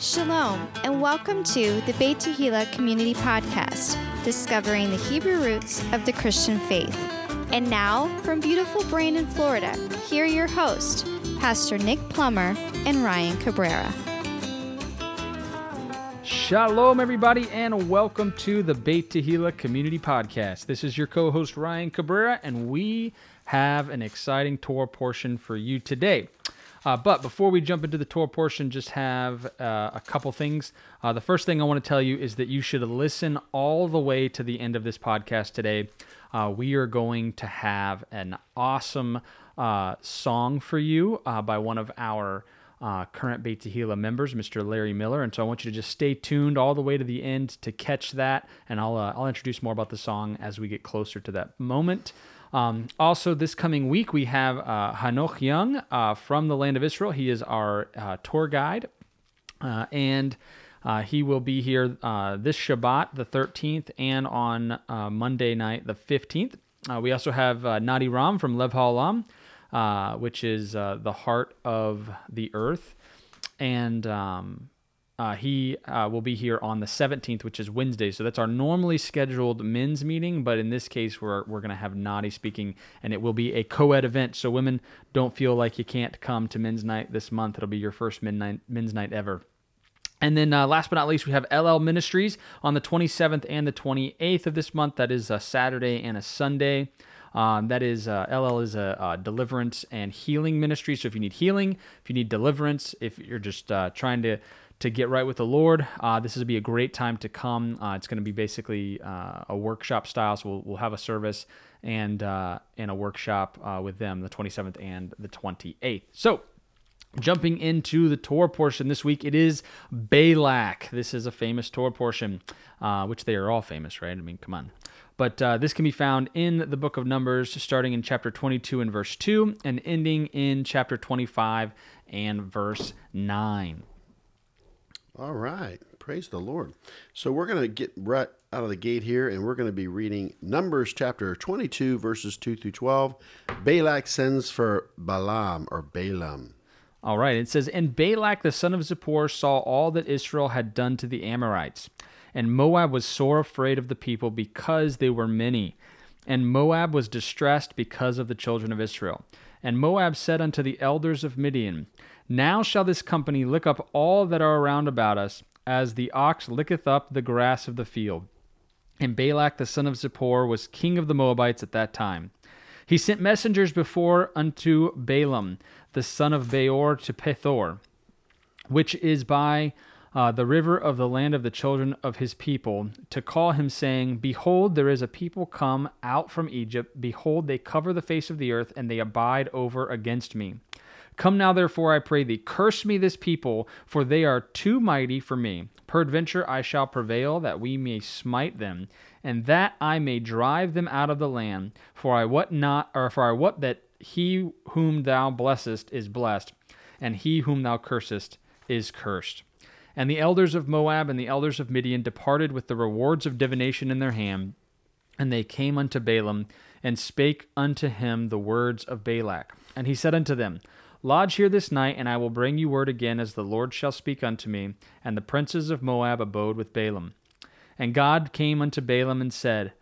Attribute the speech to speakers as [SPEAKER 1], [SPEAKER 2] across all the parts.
[SPEAKER 1] Shalom, and welcome to the Beit Tehillah Community Podcast, discovering the Hebrew roots of the Christian faith. And now, from beautiful Brandon, Florida, here your hosts, Pastor Nick Plummer and Ryan Cabrera.
[SPEAKER 2] Shalom, everybody, and welcome to the Beit Tehillah Community Podcast. This is your co host, Ryan Cabrera, and we have an exciting Torah portion for you today. Uh, but before we jump into the Torah portion, just have uh, a couple things. Uh, the first thing I want to tell you is that you should listen all the way to the end of this podcast today. Uh, we are going to have an awesome uh, song for you uh, by one of our current Beit members, Mr. Larry Miller. And so I want you to just stay tuned all the way to the end to catch that. And I'll, I'll introduce more about the song as we get closer to that moment. Um, also, this coming week, we have uh, Hanoch Young uh, from the land of Israel. He is our uh, tour guide, uh, and uh, he will be here uh, this Shabbat, the 13th, and on Monday night, the 15th. we also have Nati Rom from Lev Ha'olam, which is the heart of the earth. And um, uh, he uh, will be here on the 17th, which is Wednesday. So that's our normally scheduled men's meeting, but in this case, we're, we're going to have Nati speaking, and it will be a co ed event. So women don't feel like you can't come to men's night this month. It'll be your first midnight, men's night ever. And then uh, last but not least, we have LL Ministries on the 27th and the 28th of this month. That is a Saturday and a Sunday. Um, that is uh, LL is a, a, deliverance and healing ministry. So if you need healing, if you need deliverance, if you're just uh, trying to to get right with the Lord, uh, this is be a great time to come. Uh, it's going to be basically uh, a workshop style, so we'll, we'll have a service and uh, and a workshop uh, with them the 27th and the 28th. So. Jumping into the Torah portion this week, it is Balak. This is a famous Torah portion, uh, which they are all famous, right? I mean, come on. But uh, this can be found in the book of Numbers, starting in chapter 22 and verse 2, and ending in chapter 25 and verse 9.
[SPEAKER 3] All right. Praise the Lord. So we're going to get right out of the gate here and we're going to be reading Numbers chapter 22, verses 2 through 12. Balak sends for Balaam or Balaam.
[SPEAKER 2] All right. It says, And Balak the son of Zippor saw all that Israel had done to the Amorites. And Moab was sore afraid of the people because they were many. And Moab was distressed because of the children of Israel. And Moab said unto the elders of Midian, now shall this company lick up all that are around about us, as the ox licketh up the grass of the field. And Balak the son of Zippor was king of the Moabites at that time. He sent messengers before unto Balaam the son of Beor to Pethor, which is by uh, the river of the land of the children of his people, to call him, saying, Behold, there is a people come out from Egypt. Behold, they cover the face of the earth, and they abide over against me. Come now, therefore, I pray thee, curse me this people, for they are too mighty for me. Peradventure I shall prevail, that we may smite them, and that I may drive them out of the land. For I wot not, or for I wot that he whom thou blessest is blessed, and he whom thou cursest is cursed. And the elders of Moab and the elders of Midian departed with the rewards of divination in their hand, and they came unto Balaam, and spake unto him the words of Balak. And he said unto them, Lodge here this night, and I will bring you word again as the Lord shall speak unto me. And the princes of Moab abode with Balaam. And God came unto Balaam and said,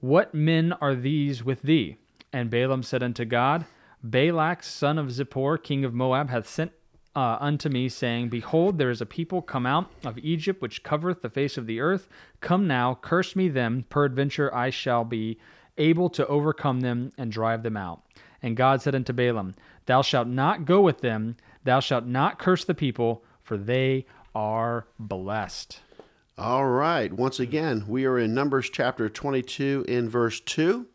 [SPEAKER 2] What men are these with thee? And Balaam said unto God, Balak, son of Zippor, king of Moab, hath sent uh, unto me, saying, Behold, there is a people come out of Egypt which covereth the face of the earth. Come now, curse me them, peradventure I shall be able to overcome them and drive them out. And God said unto Balaam, Thou shalt not go with them, thou shalt not curse the people, for they are blessed.
[SPEAKER 3] All right. Once again, we are in Numbers chapter 22 in verse 2.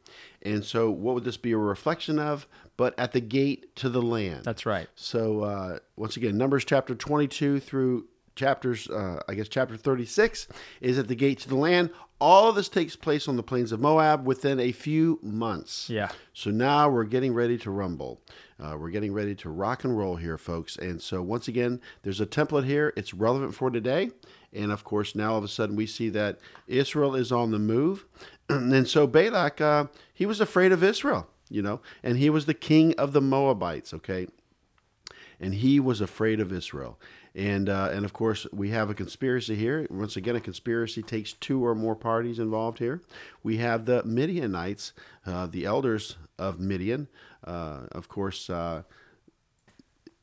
[SPEAKER 3] And so, what would this be a reflection of? But at the gate to the land.
[SPEAKER 2] That's right.
[SPEAKER 3] So, uh, once again, Numbers chapter 22 through chapters, uh, I guess, chapter 36 is at the gate to the land. All of this takes place on the plains of Moab within a few months.
[SPEAKER 2] Yeah.
[SPEAKER 3] So now we're getting ready to rumble. Uh, we're getting ready to rock and roll here, folks. And so, once again, there's a template here. It's relevant for today. And of course, now all of a sudden we see that Israel is on the move. and so, Balak, uh, he was afraid of Israel, you know, and he was the king of the Moabites, okay? And he was afraid of Israel. And, uh, and of course, we have a conspiracy here. Once again, a conspiracy takes two or more parties involved here. We have the Midianites, uh, the elders of Midian. Uh, of course, uh,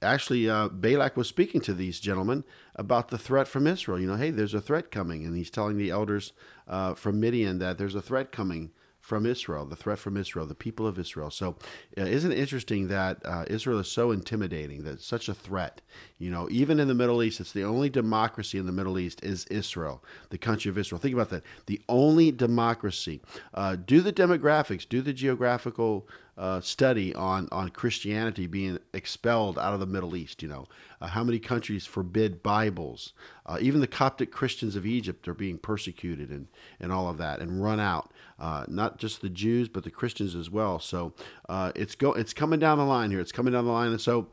[SPEAKER 3] actually, uh, Balak was speaking to these gentlemen about the threat from Israel. You know, hey, there's a threat coming. And he's telling the elders uh, from Midian that there's a threat coming from Israel, the threat from Israel, the people of Israel. So, uh, isn't it interesting that uh, Israel is so intimidating, that such a threat? You know, even in the Middle East, it's the only democracy in the Middle East is Israel, the country of Israel. Think about that. The only democracy. Uh, do the demographics, do the geographical uh, study on, on Christianity being expelled out of the Middle East. You know, uh, how many countries forbid Bibles? Uh, even the Coptic Christians of Egypt are being persecuted and, and all of that and run out. Uh, not just the Jews, but the Christians as well. So uh, it's go it's coming down the line here. It's coming down the line, and so.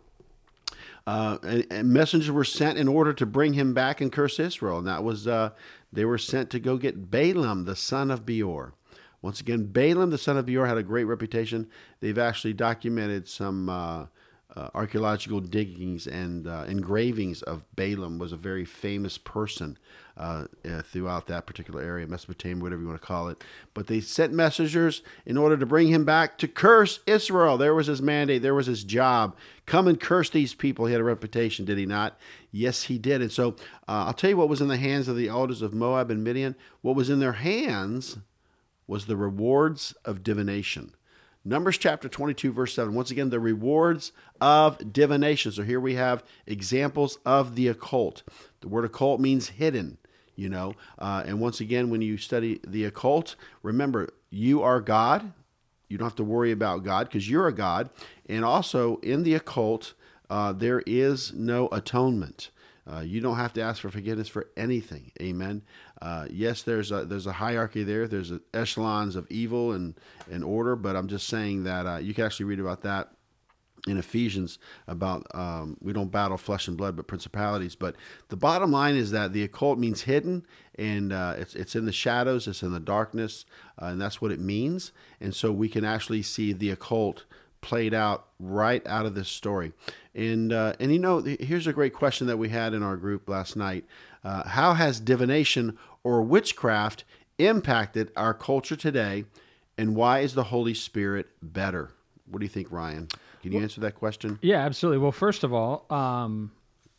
[SPEAKER 3] Uh, and, and, messengers were sent in order to bring him back and curse Israel, and that was they were sent to go get Balaam, the son of Beor. Once again, Balaam, the son of Beor, had a great reputation. They've actually documented some uh, uh, archaeological diggings and uh, engravings of Balaam was a very famous person uh, uh, throughout that particular area, Mesopotamia, whatever you want to call it. But they sent messengers in order to bring him back to curse Israel. There was his mandate. There was his job. Come and curse these people. He had a reputation, did he not? Yes, he did. And so uh, I'll tell you what was in the hands of the elders of Moab and Midian. What was in their hands was the rewards of divination. Numbers chapter 22, verse 7. Once again, the rewards of divination. So here we have examples of the occult. The word occult means hidden, you know. Uh, and once again, when you study the occult, remember, you are God. You don't have to worry about God because you're a God. And also, in the occult, uh, there is no atonement. Uh, you don't have to ask for forgiveness for anything. Amen. Uh, yes, there's a there's a hierarchy there. There's a echelons of evil and, and order, but I'm just saying that uh, you can actually read about that in Ephesians about um, we don't battle flesh and blood, but principalities. But the bottom line is that the occult means hidden, and uh, it's it's in the shadows, it's in the darkness, uh, and that's what it means. And so we can actually see the occult played out right out of this story. And uh, and you know, here's a great question that we had in our group last night. Uh, how has divination or witchcraft impacted our culture today, and why is the Holy Spirit better? What do you think, Ryan? Can you well, answer that question?
[SPEAKER 2] Yeah, absolutely. Well, first of all, um,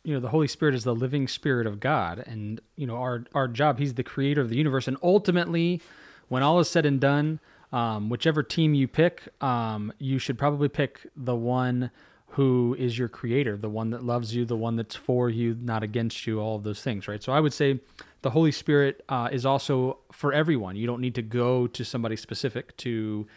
[SPEAKER 2] you know, the Holy Spirit is the living Spirit of God, and you know, our our job. He's the Creator of the universe, and ultimately, when all is said and done, um, whichever team you pick, um, you should probably pick the one who is your creator, the one that loves you, the one that's for you, not against you, all of those things, right? So I would say the Holy Spirit uh, is also for everyone. You don't need to go to somebody specific to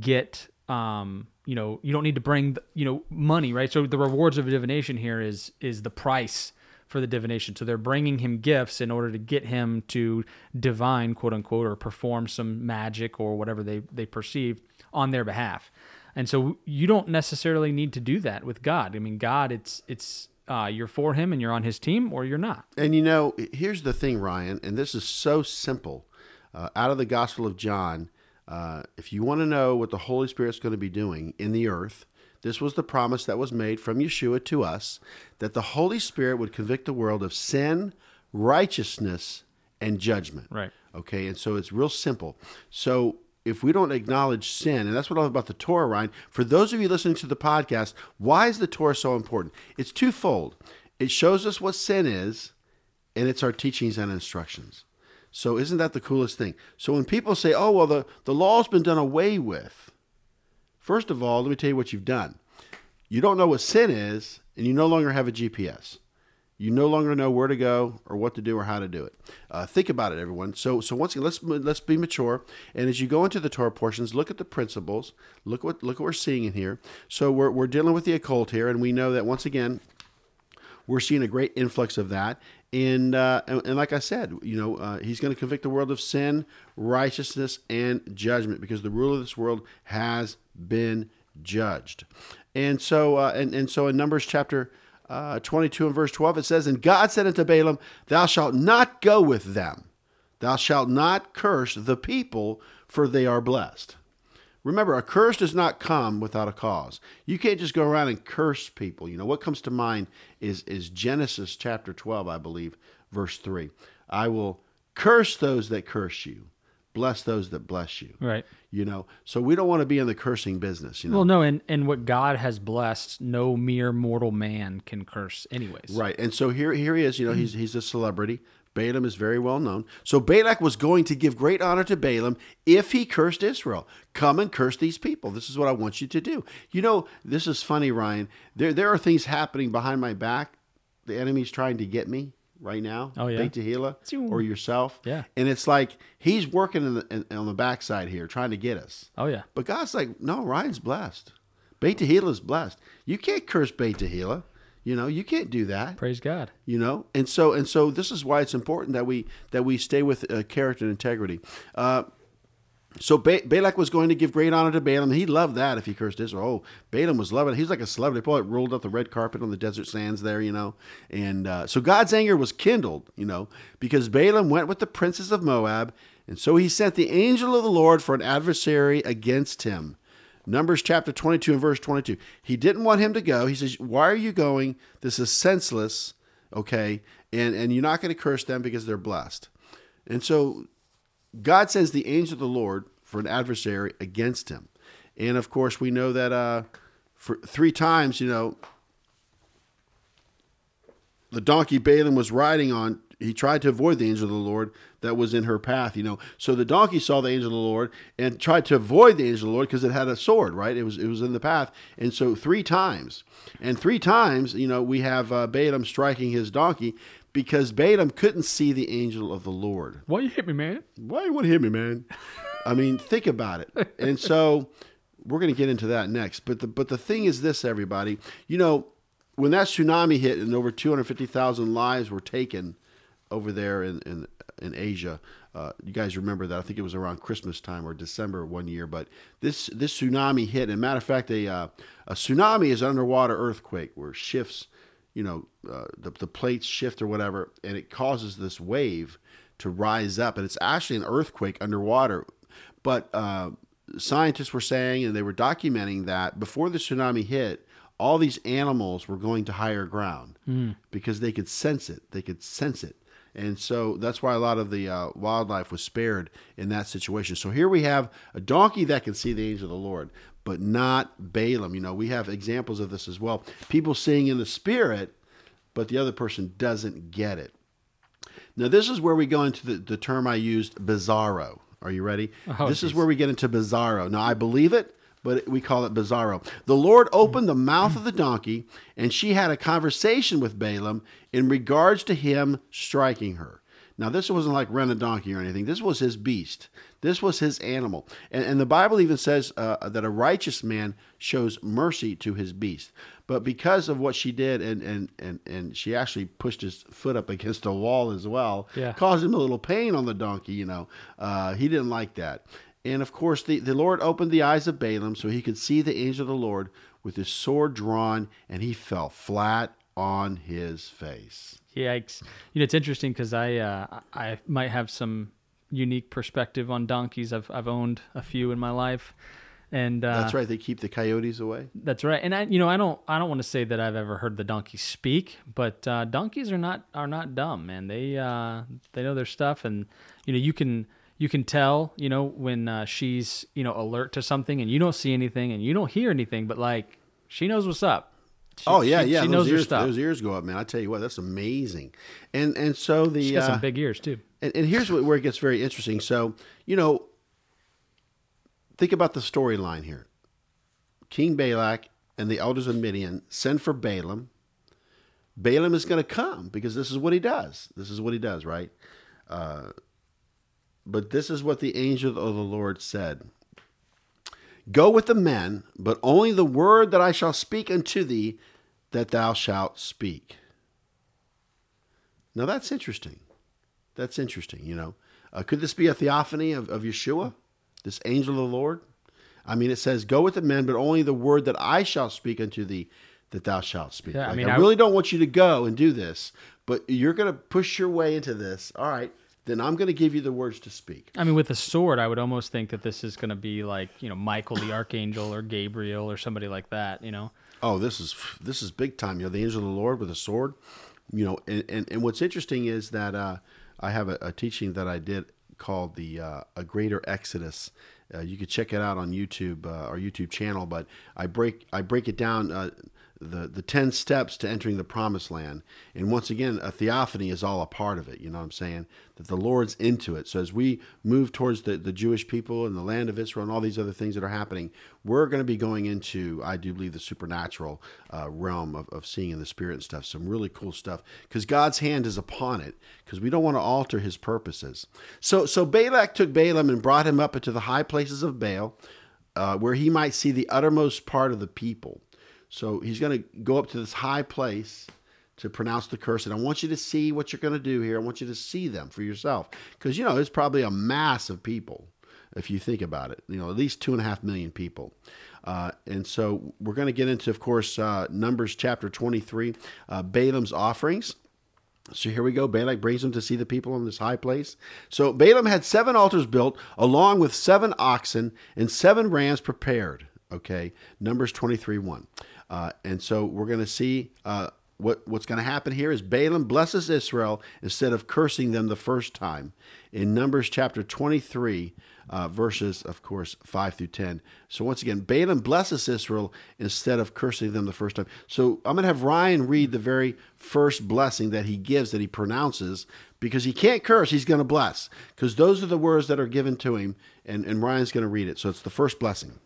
[SPEAKER 2] get, um, you know, you don't need to bring, you know, money, right? So the rewards of divination here is is the price for the divination. So they're bringing him gifts in order to get him to divine, quote unquote, or perform some magic or whatever they they perceive on their behalf. And so you don't necessarily need to do that with God. I mean, God, it's it's uh, you're for Him and you're on His team, or you're not.
[SPEAKER 3] And you know, here's the thing, Ryan, and this is so simple. Uh, out of the Gospel of John, uh, if you want to know what the Holy Spirit's going to be doing in the earth, this was the promise that was made from Yeshua to us that the Holy Spirit would convict the world of sin, righteousness, and judgment.
[SPEAKER 2] Right.
[SPEAKER 3] Okay, and so it's real simple. So if we don't acknowledge sin, and that's what I love about the Torah, Ryan. For those of you listening to the podcast, why is the Torah so important? It's twofold. It shows us what sin is, and it's our teachings and instructions. So isn't that the coolest thing? So when people say, "Oh, well, the the law's been done away with," first of all, let me tell you what you've done. You don't know what sin is, and you no longer have a GPS. You no longer know where to go or what to do or how to do it. Uh, think about it, everyone. So, so once again, let's let's be mature. And as you go into the Torah portions, look at the principles. Look what look what we're seeing in here. So we're we're dealing with the occult here, and we know that once again, we're seeing a great influx of that. And uh, and, and, like I said, you know, uh, he's going to convict the world of sin, righteousness, and judgment because the ruler of this world has been judged. And so, uh, and and so in Numbers chapter uh, 22 and verse 12, it says, And God said unto Balaam, Thou shalt not go with them. Thou shalt not curse the people, for they are blessed. Remember, a curse does not come without a cause. You can't just go around and curse people. You know what comes to mind is is Genesis chapter 12, I believe, verse 3. I will curse those that curse you, bless those that bless you.
[SPEAKER 2] Right.
[SPEAKER 3] You know, so we don't want to be in the cursing business. You know,
[SPEAKER 2] Well, no, and and what God has blessed, no mere mortal man can curse, anyways.
[SPEAKER 3] right? And so here, here he is. You know, he's mm. he's a celebrity. Balaam is very well known. So Balak was going to give great honor to Balaam if he cursed Israel. Come and curse these people. This is what I want you to do. You know, this is funny, Ryan. There there are things happening behind my back. The enemy's trying to get me right now.
[SPEAKER 2] Oh, yeah?
[SPEAKER 3] Tehillah or yourself.
[SPEAKER 2] Yeah.
[SPEAKER 3] And it's like he's working in the, in, on the backside here, trying to get us.
[SPEAKER 2] Oh yeah.
[SPEAKER 3] But God's like, no, Ryan's blessed. Beit is blessed. You can't curse Beit. You know, you can't do that.
[SPEAKER 2] Praise God.
[SPEAKER 3] You know, and so and so this is why it's important that we that we stay with uh, character and integrity. Uh, so ba- Balak was going to give great honor to Balaam. He loved that if he cursed Israel. Oh, Balaam was loving it. He's like a celebrity. Probably rolled up the red carpet on the desert sands there, you know. And uh, so God's anger was kindled, you know, because Balaam went with the princes of Moab. And so he sent the angel of the Lord for an adversary against him. Numbers chapter 22 and verse 22. He didn't want him to go. He says, Why are you going? This is senseless, okay? And, and you're not going to curse them because they're blessed. And so God sends the angel of the Lord for an adversary against him. And of course, we know that uh, for three times, you know, the donkey Balaam was riding on, he tried to avoid the angel of the Lord that was in her path, you know. So the donkey saw the angel of the Lord and tried to avoid the angel of the Lord because it had a sword, right? It was it was in the path. And so three times, and three times, you know, we have uh, Balaam striking his donkey because Balaam couldn't see the angel of the Lord.
[SPEAKER 2] Why you hit me, man?
[SPEAKER 3] Why you want to hit me, man? I mean, think about it. And so we're going to get into that next. But the but the thing is this, everybody. You know, when that tsunami hit and over 250,000 lives were taken over there in in, in Asia, uh, you guys remember that? I think it was around Christmas time or December one year. But this this tsunami hit. And matter of fact, a uh, a tsunami is an underwater earthquake where shifts, you know, uh, the the plates shift or whatever, and it causes this wave to rise up, and it's actually an earthquake underwater. But uh, scientists were saying, and they were documenting that before the tsunami hit, all these animals were going to higher ground because they could sense it. They could sense it. And so that's why a lot of the uh, wildlife was spared in that situation. So here we have a donkey that can see the angel of the Lord, but not Balaam. You know, we have examples of this as well. People seeing in the spirit, but the other person doesn't get it. Now, this is where we go into the, the term I used, bizarro. Are you ready?
[SPEAKER 2] Oh,
[SPEAKER 3] this is where we get into bizarro. Now, I believe it, but we call it bizarro. The Lord opened the mouth of the donkey, and she had a conversation with Balaam in regards to him striking her. Now, this wasn't like rent a donkey or anything. This was his beast. This was his animal. And, and the Bible even says uh, that a righteous man shows mercy to his beast. But because of what she did, and, and, and, and she actually pushed his foot up against a wall as well,
[SPEAKER 2] Yeah.
[SPEAKER 3] caused him a little pain on the donkey, you know. Uh, he didn't like that. And of course, the, the Lord opened the eyes of Balaam so he could see the angel of the Lord with his sword drawn, and he fell flat on his face.
[SPEAKER 2] Yikes! You know, it's interesting because I uh, I might have some unique perspective on donkeys. I've I've owned a few in my life, and uh,
[SPEAKER 3] That's right. They keep the coyotes away.
[SPEAKER 2] That's right. And I, you know, I don't, I don't want to say that I've ever heard the donkey speak, but uh, donkeys are not, are not dumb, man. They, uh, they know their stuff, and you know, you can, you can tell, you know, when uh, she's, you know, alert to something, and you don't see anything, and you don't hear anything, but like, she knows what's up. She-
[SPEAKER 3] oh yeah,
[SPEAKER 2] she-
[SPEAKER 3] yeah.
[SPEAKER 2] She
[SPEAKER 3] those
[SPEAKER 2] knows her
[SPEAKER 3] ears,
[SPEAKER 2] stuff.
[SPEAKER 3] Those ears go up, man. I tell you what, that's amazing. And and so the
[SPEAKER 2] She got
[SPEAKER 3] uh,
[SPEAKER 2] some big ears too.
[SPEAKER 3] and, and here's where it gets very interesting. So you know, think about the storyline here. King Balak and the elders of Midian send for Balaam. Balaam is going to come because this is what he does. This is what he does, right? Uh, but this is what the angel of the Lord said Go with the men, but only the word that I shall speak unto thee, that thou shalt speak. Now that's interesting. That's interesting, you know. Uh, could this be a theophany of, of Yeshua, this angel of the Lord? I mean, it says, Go with the men, but only the word that I shall speak unto thee, that thou shalt speak.
[SPEAKER 2] Yeah,
[SPEAKER 3] Like, I,
[SPEAKER 2] mean, I-
[SPEAKER 3] really don't want you to go and do this, but you're going to push your way into this. All right, then I'm going to give you the words to speak.
[SPEAKER 2] I mean, with a sword, I would almost think that this is going to be like you know Michael the archangel or Gabriel or somebody like that. You know.
[SPEAKER 3] Oh, this is this is big time. You know, the angel of the Lord with a sword. You know, and and, and what's interesting is that uh, I have a, a, teaching that I did called the uh, a greater exodus. Uh, you could check it out on YouTube, uh, our YouTube channel. But I break I break it down uh, the the 10 steps to entering the promised land. And once again a theophany is all a part of it. You know what i'm saying? That the lord's into it. So as we move towards the, the jewish people and the land of israel and all these other things that are happening we're going to be going into i do believe the supernatural uh, realm of, of seeing in the spirit and stuff. Some really cool stuff. Because god's hand is upon it because we don't want to alter his purposes. So so balak took balaam and brought him up into the high places of baal uh, where he might see the uttermost part of the people so he's going to go up to this high place to pronounce the curse. And I want you to see what you're going to do here. I want you to see them for yourself. Because, you know, it's probably a mass of people, if you think about it. You know, at least two and a half million people. Uh, and so we're going to get into, of course, uh, Numbers chapter 23, uh, Balaam's offerings. So here we go. Balak brings them to see the people on this high place. So Balaam had seven altars built, along with seven oxen and seven rams prepared. Okay, Numbers 23 1. Uh, and so we're going to see uh, what, what's going to happen here is Balaam blesses Israel instead of cursing them the first time. In Numbers chapter 23, uh, verses, of course, 5 through 10. So once again, Balaam blesses Israel instead of cursing them the first time. So I'm going to have Ryan read the very first blessing that he gives, that he pronounces, because he can't curse, he's going to bless, because those are the words that are given to him, and, and Ryan's going to read it. So it's the first blessing.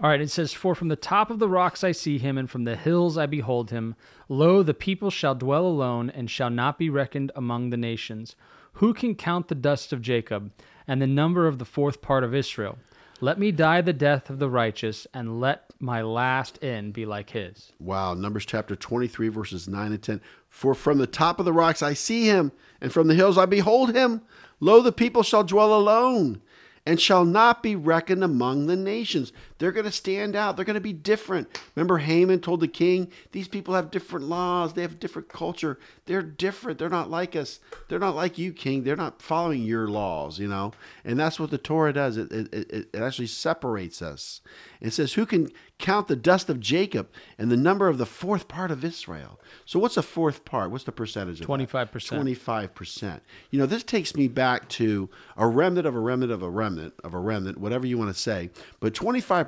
[SPEAKER 2] All right, it says, For from the top of the rocks I see him, and from the hills I behold him. Lo, the people shall dwell alone, and shall not be reckoned among the nations. Who can count the dust of Jacob, and the number of the fourth part of Israel? Let me die the death of the righteous, and let my last end be like his.
[SPEAKER 3] Wow, Numbers chapter 23, verses 9 and 10. For from the top of the rocks I see him, and from the hills I behold him. Lo, the people shall dwell alone and shall not be reckoned among the nations. They're going to stand out. They're going to be different. Remember, Haman told the king, These people have different laws. They have different culture. They're different. They're not like us. They're not like you, king. They're not following your laws, you know? And that's what the Torah does. It, it, it, it actually separates us. It says, Who can count the dust of Jacob and the number of the fourth part of Israel? So, what's a fourth part? What's the percentage of
[SPEAKER 2] 25%.
[SPEAKER 3] That? 25%. You know, this takes me back to a remnant of a remnant of a remnant of a remnant, whatever you want to say. But 25%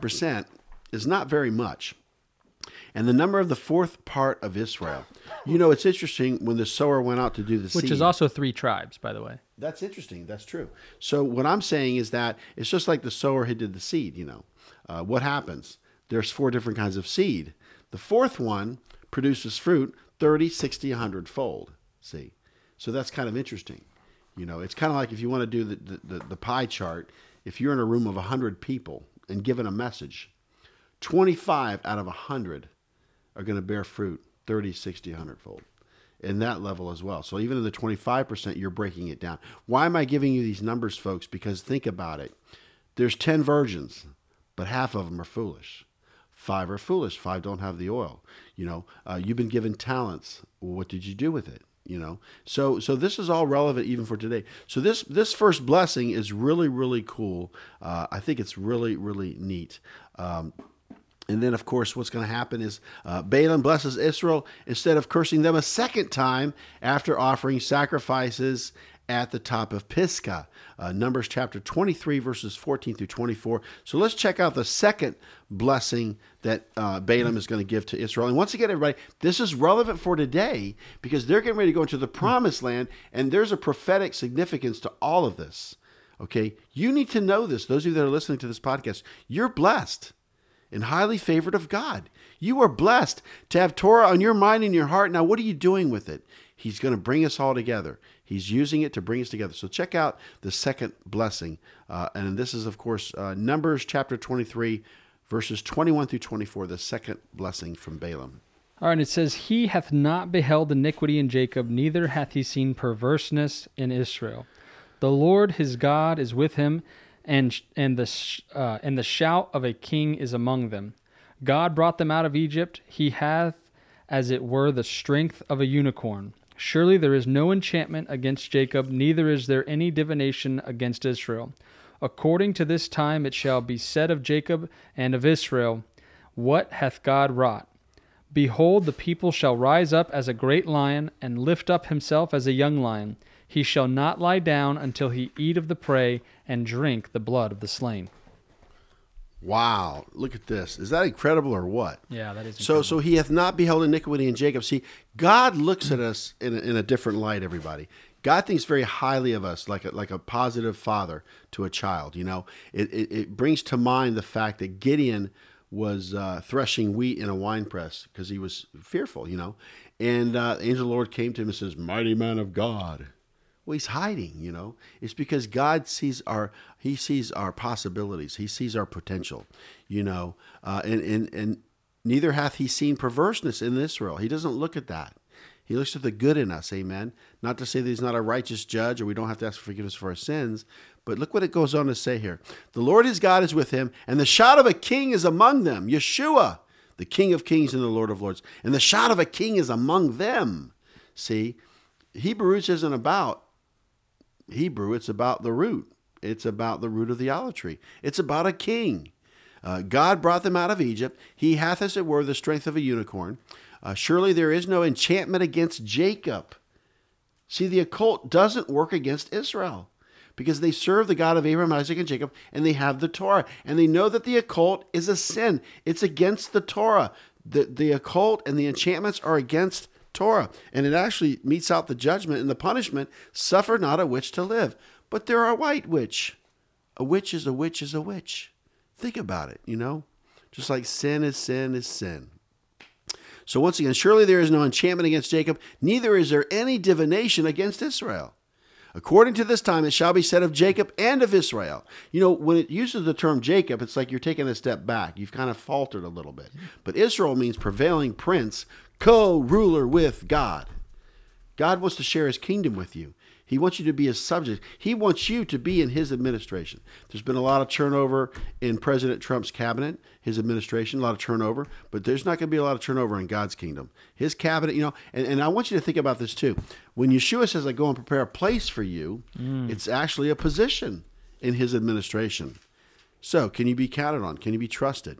[SPEAKER 3] is not very much. And the number of the fourth part of Israel. You know, it's interesting when the sower went out to do the seed.
[SPEAKER 2] Which
[SPEAKER 3] seed.
[SPEAKER 2] is also three tribes, by the way.
[SPEAKER 3] That's interesting. That's true. So what I'm saying is that it's just like the sower who did the seed. You know, uh, what happens? There's four different kinds of seed. The fourth one produces fruit 30, 60, 100 fold. See? So that's kind of interesting. You know, it's kind of like if you want to do the, the, the, the pie chart, if you're in a room of 100 people and given a message, 25 out of 100 are going to bear fruit 30, 60, 100 fold in that level as well. So even in the 25%, you're breaking it down. Why am I giving you these numbers, folks? Because think about it. There's 10 virgins, but half of them are foolish. Five are foolish. Five don't have the oil. You know, uh, you've been given talents. What did you do with it? You know, so so this is all relevant even for today. So this this first blessing is really really cool. Uh, I think it's really really neat. Um, and then, of course, what's going to happen is uh, Balaam blesses Israel instead of cursing them a second time after offering sacrifices at the top of Pisgah. Uh, Numbers chapter 23, verses 14 through 24. So let's check out the second blessing that uh, Balaam is going to give to Israel. And once again, everybody, this is relevant for today because they're getting ready to go into the promised land, and there's a prophetic significance to all of this. Okay? You need to know this. Those of you that are listening to this podcast, you're blessed and highly favored of God. You are blessed to have Torah on your mind and your heart. Now, what are you doing with it? He's going to bring us all together. He's using it to bring us together. So check out the second blessing. Uh, and this is, of course, uh, Numbers chapter 23, verses 21 through 24, the second blessing from Balaam.
[SPEAKER 2] All right, and it says, He hath not beheld iniquity in Jacob, neither hath he seen perverseness in Israel. The Lord his God is with him, and and the uh, and the shout of a king is among them. God brought them out of Egypt. He hath, as it were, the strength of a unicorn. Surely there is no enchantment against Jacob, neither is there any divination against Israel. According to this time it shall be said of Jacob and of Israel, What hath God wrought? Behold, the people shall rise up as a great lion, and lift up himself as a young lion. He shall not lie down until he eat of the prey and drink the blood of the slain.
[SPEAKER 3] Wow, look at this. Is that incredible or what?
[SPEAKER 2] Yeah, that is.
[SPEAKER 3] So, so he hath not beheld iniquity in Jacob. See, God looks at us in a, in a different light. Everybody, God thinks very highly of us, like a, like a positive father to a child. You know, it, it, it brings to mind the fact that Gideon was uh, threshing wheat in a wine press because he was fearful. You know, and uh, the angel of the Lord came to him and says, "Mighty man of God." Well, he's hiding, you know. It's because God sees our he sees our possibilities. He sees our potential, you know. Uh, and and and neither hath he seen perverseness in Israel. He doesn't look at that. He looks at the good in us, amen. Not to say that he's not a righteous judge or we don't have to ask for forgiveness for our sins, but look what it goes on to say here. The Lord his God is with him, and the shout of a king is among them. Yeshua, the King of kings and the Lord of lords. And the shout of a king is among them. See, Hebrews isn't about Hebrew, it's about the root. It's about the root of the olive tree. It's about a king. Uh, God brought them out of Egypt. He hath, as it were, the strength of a unicorn. Uh, surely there is no enchantment against Jacob. See, the occult doesn't work against Israel because they serve the God of Abraham, Isaac, and Jacob, and they have the Torah. And they know that the occult is a sin, it's against the Torah. The, the occult and the enchantments are against Torah. And it actually meets out the judgment and the punishment suffer not a witch to live. But there are white witch. A witch is a witch is a witch. Think about it, you know? Just like sin is sin is sin. So once again, surely there is no enchantment against Jacob, neither is there any divination against Israel. According to this time, it shall be said of Jacob and of Israel. You know, when it uses the term Jacob, it's like you're taking a step back. You've kind of faltered a little bit. But Israel means prevailing prince co ruler with God. God wants to share his kingdom with you. He wants you to be his subject. He wants you to be in his administration. There's been a lot of turnover in President Trump's cabinet, his administration, a lot of turnover, but there's not going to be a lot of turnover in God's kingdom. His cabinet, you know, and, and I want you to think about this too. When Yeshua says, I go and prepare a place for you, mm. it's actually a position in his administration. So, can you be counted on? Can you be trusted?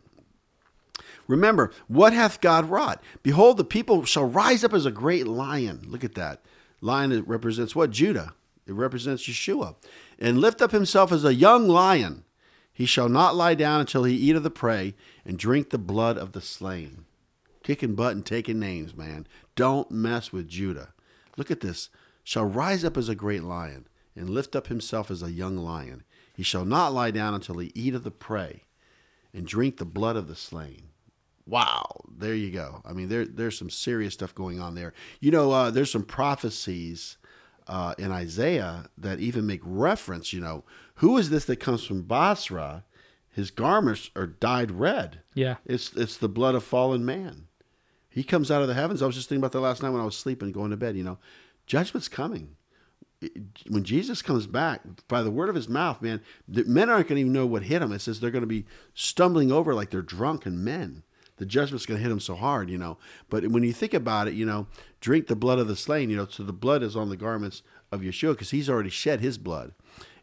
[SPEAKER 3] Remember, what hath God wrought? Behold, the people shall rise up as a great lion. Look at that. Lion represents what? Judah. It represents Yeshua. And lift up himself as a young lion. He shall not lie down until he eat of the prey and drink the blood of the slain. Kicking butt and taking names, man. Don't mess with Judah. Look at this. Shall rise up as a great lion and lift up himself as a young lion. He shall not lie down until he eat of the prey and drink the blood of the slain wow, there you go. I mean, there there's some serious stuff going on there. You know, uh, there's some prophecies uh, in Isaiah that even make reference. You know, who is this that comes from Bozrah? His garments are dyed red.
[SPEAKER 2] Yeah,
[SPEAKER 3] it's it's the blood of fallen man. He comes out of the heavens. I was just thinking about that last night when I was sleeping, going to bed. You know, judgment's coming. When Jesus comes back, by the word of his mouth, man, the men aren't going to even know what hit them. It says they're going to be stumbling over like they're drunken men the judgment's going to hit them so hard, you know. But when you think about it, you know, drink the blood of the slain, you know, so the blood is on the garments of Yeshua because he's already shed his blood.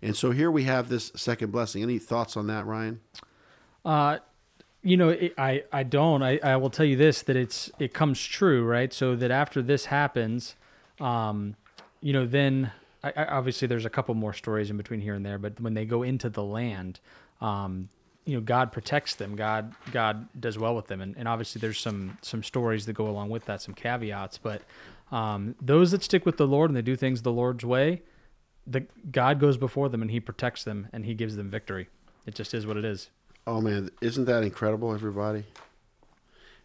[SPEAKER 3] And so here we have this second blessing. Any thoughts on that, Ryan?
[SPEAKER 2] Uh, you know, it, I, I don't. I, I will tell you this that it's it comes true, right? So that after this happens, um, you know, then I, I, obviously there's a couple more stories in between here and there, but when they go into the land, um, you know God protects them. God God does well with them, and, and obviously there's some some stories that go along with that, some caveats. But um, those that stick with the Lord and they do things the Lord's way, the God goes before them and He protects them and He gives them victory. It just is what it is.
[SPEAKER 3] Oh man, isn't that incredible, everybody?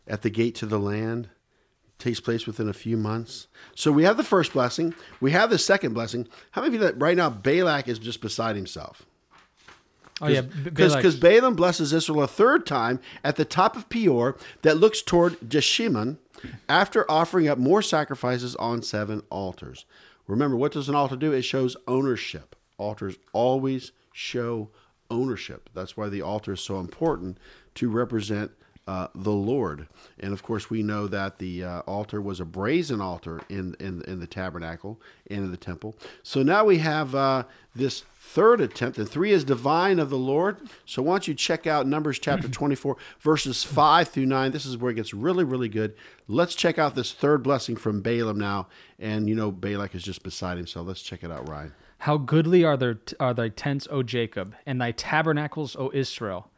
[SPEAKER 3] At the gate to the land takes place within a few months. So we have the first blessing, we have the second blessing. How many of you that right now Balak is just beside himself?
[SPEAKER 2] Oh yeah,
[SPEAKER 3] because because Balaam blesses Israel a third time at the top of Peor that looks toward Jeshimon after offering up more sacrifices on seven altars. Remember, what does an altar do? It shows ownership. Altars always show ownership. That's why the altar is so important to represent uh, the Lord. And of course, we know that the uh, altar was a brazen altar in, in, in the tabernacle and in the temple. So now we have uh, this third attempt, and three is divine of the Lord. So why don't you check out Numbers chapter 24, verses 5 through 9. This is where it gets really, really good. Let's check out this third blessing from Balaam now. And you know, Balak is just beside him. So let's check it out, Ryan.
[SPEAKER 2] How goodly are, their, are thy tents, O Jacob, and thy tabernacles, O Israel.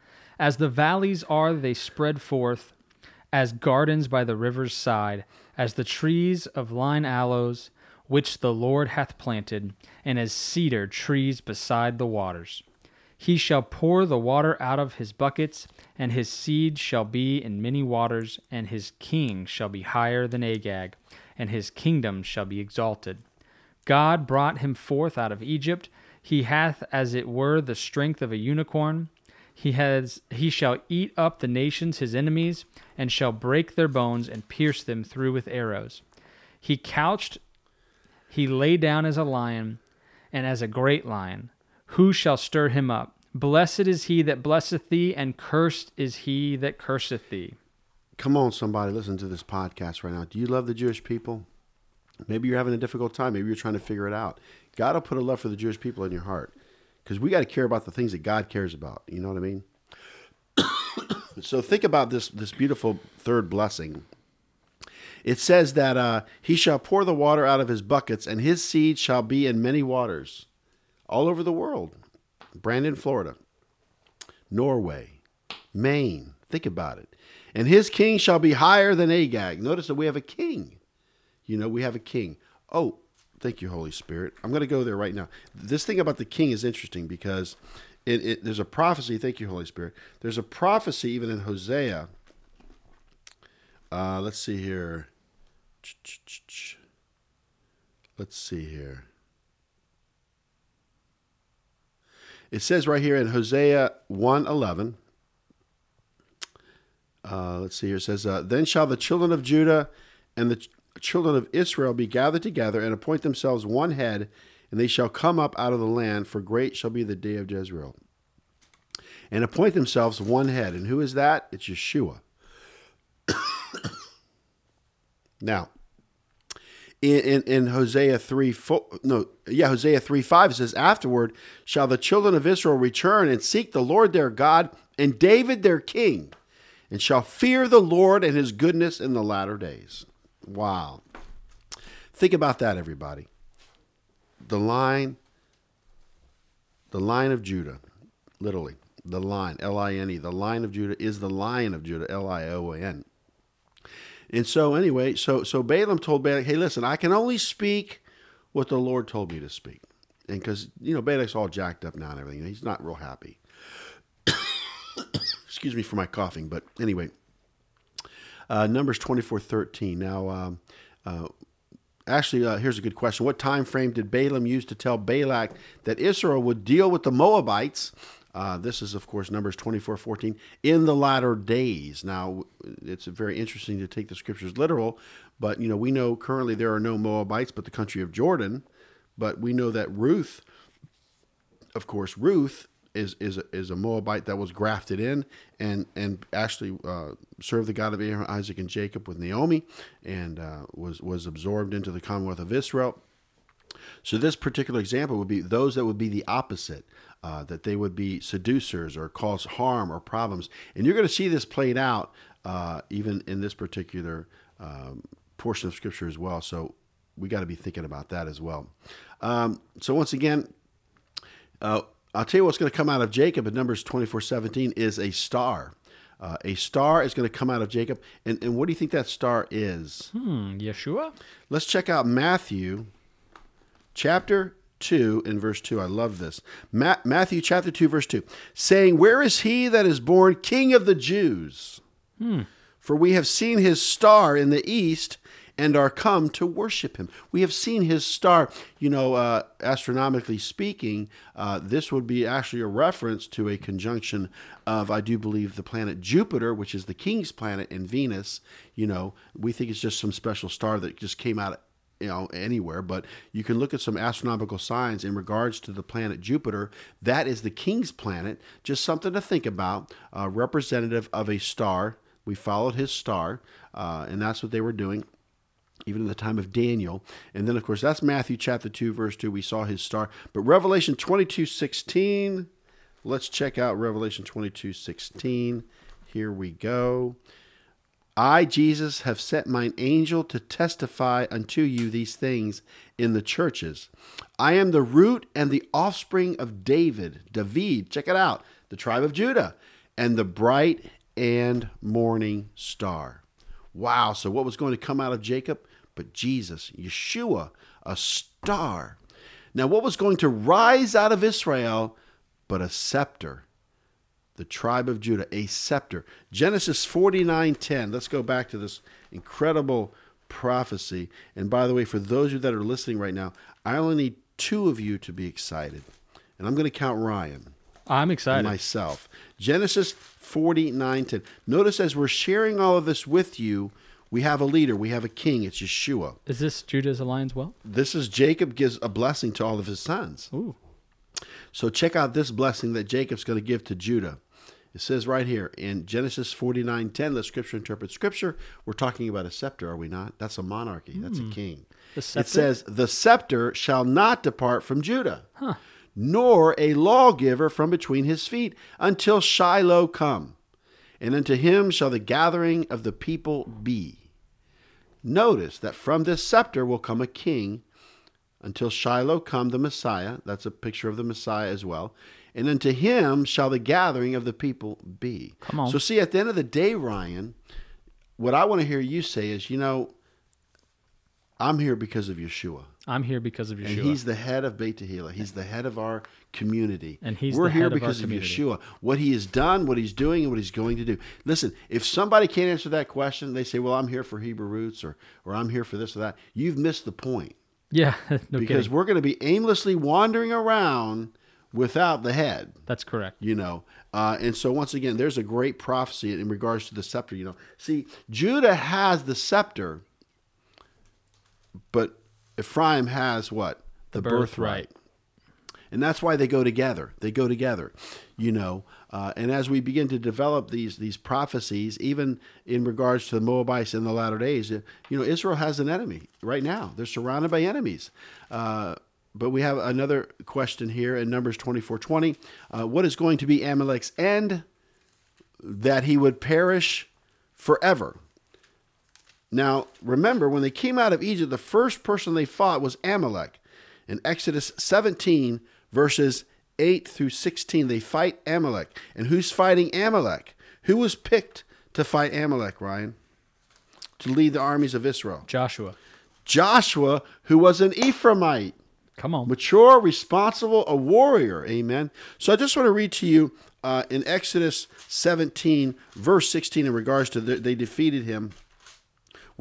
[SPEAKER 2] As the valleys are, they spread forth, as gardens by the river's side, as the trees of lign aloes, which the Lord hath planted, and as cedar trees beside the waters. He shall pour the water out of his buckets, and his seed shall be in many waters, and his king shall be higher than Agag, and his kingdom shall be exalted. God brought him forth out of Egypt. He hath as it were the strength of a unicorn. He has he shall eat up the nations his enemies, and shall break their bones and pierce them through with arrows. He couched he lay down as a lion, and as a great lion. Who shall stir him up? Blessed is he that blesseth thee, and cursed is he that curseth thee.
[SPEAKER 3] Come on, somebody, listen to this podcast right now. Do you love the Jewish people? Maybe you're having a difficult time. Maybe you're trying to figure it out. God will put a love for the Jewish people in your heart because we got to care about the things that God cares about. You know what I mean? so think about this this beautiful third blessing. It says that uh, he shall pour the water out of his buckets, and his seed shall be in many waters, all over the world. Brandon, Florida, Norway, Maine. Think about it. And his king shall be higher than Agag. Notice that we have a king. You know, we have a king. Oh, Thank you, Holy Spirit. I'm going to go there right now. This thing about the king is interesting because it, it, there's a prophecy. Thank you, Holy Spirit. There's a prophecy even in Hosea. Uh, let's see here. Let's see here. It says right here in Hosea 1:11. Uh, let's see here. It says, uh, "Then shall the children of Judah and the children of Israel be gathered together and appoint themselves one head, and they shall come up out of the land, for great shall be the day of Jezreel. And appoint themselves one head. And who is that? It's Yeshua. now, in, in, in, Hosea 3, 4, no, yeah, Hosea 3 5 says, Afterward shall the children of Israel return and seek the Lord their God and David their king, and shall fear the Lord and his goodness in the latter days. Wow. Think about that, everybody. The line, the line of Judah, literally, the line, L I N E, the line of Judah is the lion of Judah, L I O N. And so, anyway, so so Balaam told Balak, "Hey, listen, I can only speak what the Lord told me to speak." And because you know Balak's all jacked up now and everything, he's not real happy. Excuse me for my coughing, but anyway, uh, Numbers 24 13. Now, um, uh, actually, uh, here's a good question. What time frame did Balaam use to tell Balak that Israel would deal with the Moabites? Uh, this is, of course, Numbers 24 14, in the latter days. Now, it's very interesting to take the scriptures literal, but, you know, we know currently there are no Moabites but the country of Jordan, but we know that Ruth, of course, Ruth is is is a Moabite that was grafted in and and actually uh, served the God of Abraham, Isaac, and Jacob with Naomi, and uh, was was absorbed into the Commonwealth of Israel. So this particular example would be those that would be the opposite, uh, that they would be seducers or cause harm or problems, and you're going to see this played out uh, even in this particular um, portion of Scripture as well. So we got to be thinking about that as well. Um, so once again. Uh, I'll tell you what's going to come out of Jacob in Numbers 24 17 is a star. Uh, a star is going to come out of Jacob. And, and what do you think that star is?
[SPEAKER 2] Hmm, Yeshua?
[SPEAKER 3] Let's check out Matthew chapter 2 in verse 2. I love this. Ma- Matthew chapter 2, verse 2, saying, Where is he that is born king of the Jews?
[SPEAKER 2] Hmm.
[SPEAKER 3] For we have seen his star in the east and are come to worship him. We have seen his star. You know, uh, astronomically speaking, uh, this would be actually a reference to a conjunction of, I do believe, the planet Jupiter, which is the king's planet, and Venus. You know, we think it's just some special star that just came out you know anywhere but you can look at some astronomical signs in regards to the planet jupiter that is the king's planet just something to think about uh, representative of a star We followed his star, uh, and that's what they were doing even in the time of Daniel. And then, of course, that's Matthew chapter 2, verse 2. We saw his star. But Revelation 22 16, let's check out Revelation 22 16. Here we go. I, Jesus, have sent mine angel to testify unto you these things in the churches. I am the root and the offspring of David, David, check it out, the tribe of Judah, and the bright and morning star. Wow, so what was going to come out of Jacob? But Jesus, Yeshua, a star. Now, what was going to rise out of Israel but a scepter? The tribe of Judah, a scepter. Genesis 49:10. Let's go back to this incredible prophecy. And by the way, for those of you that are listening right now, I only need two of you to be excited. And I'm going to count Ryan.
[SPEAKER 2] I'm excited.
[SPEAKER 3] myself. Genesis 49:10. Notice as we're sharing all of this with you, we have a leader, we have a king, it's Yeshua.
[SPEAKER 2] Is this Judah's alliance well?
[SPEAKER 3] This is Jacob gives a blessing to all of his sons.
[SPEAKER 2] Ooh.
[SPEAKER 3] So check out this blessing that Jacob's going to give to Judah. It says right here in Genesis 49:10, let scripture interpret scripture. We're talking about a scepter, are we not? That's a monarchy. That's a hmm. king.
[SPEAKER 2] The
[SPEAKER 3] It says, "The scepter shall not depart from Judah,
[SPEAKER 2] Huh.
[SPEAKER 3] nor a lawgiver from between his feet, until Shiloh come, and unto him shall the gathering of the people be." Notice that from this scepter will come a king until Shiloh come the Messiah. That's a picture of the Messiah as well. And unto him shall the gathering of the people be.
[SPEAKER 2] Come on.
[SPEAKER 3] So, see, at the end of the day, Ryan, what I want to hear you say is, you know, I'm here because of Yeshua.
[SPEAKER 2] I'm here because of Yeshua.
[SPEAKER 3] And he's the head of Beit Tehillah. He's the head of our community.
[SPEAKER 2] And he's
[SPEAKER 3] We're here
[SPEAKER 2] head of
[SPEAKER 3] because of. Yeshua. What he has done, what he's doing, and what he's going to do. Listen, if somebody can't answer that question, they say, Well, I'm here for Hebrew roots or or I'm here for this or that. You've missed the point.
[SPEAKER 2] yeah, no
[SPEAKER 3] because
[SPEAKER 2] kidding.
[SPEAKER 3] we're going to be aimlessly wandering around without the head
[SPEAKER 2] That's correct.
[SPEAKER 3] you know uh, and so once again there's a great prophecy in regards to the scepter you know see judah has the scepter but ephraim has what? The,
[SPEAKER 2] birthright.
[SPEAKER 3] and that's why they go together. They go together you know uh, and as we begin to develop these these prophecies even in regards to the moabites in the latter days uh, you know israel has an enemy right now. They're surrounded by enemies. Uh, but we have another question here in numbers 24 20 uh, what is going to be amalek's end that he would perish forever now, remember, when they came out of Egypt, the first person they fought was Amalek. In Exodus 17, verses 8 through 16, they fight Amalek. And who's fighting Amalek? Who was picked to fight Amalek, Ryan? To lead the armies of Israel?
[SPEAKER 2] Joshua.
[SPEAKER 3] Joshua, who was an Ephraimite
[SPEAKER 2] Come on.
[SPEAKER 3] mature, responsible, a warrior. Amen. So I just want to read to you uh, in Exodus 17, verse 16, in regards to the, they defeated him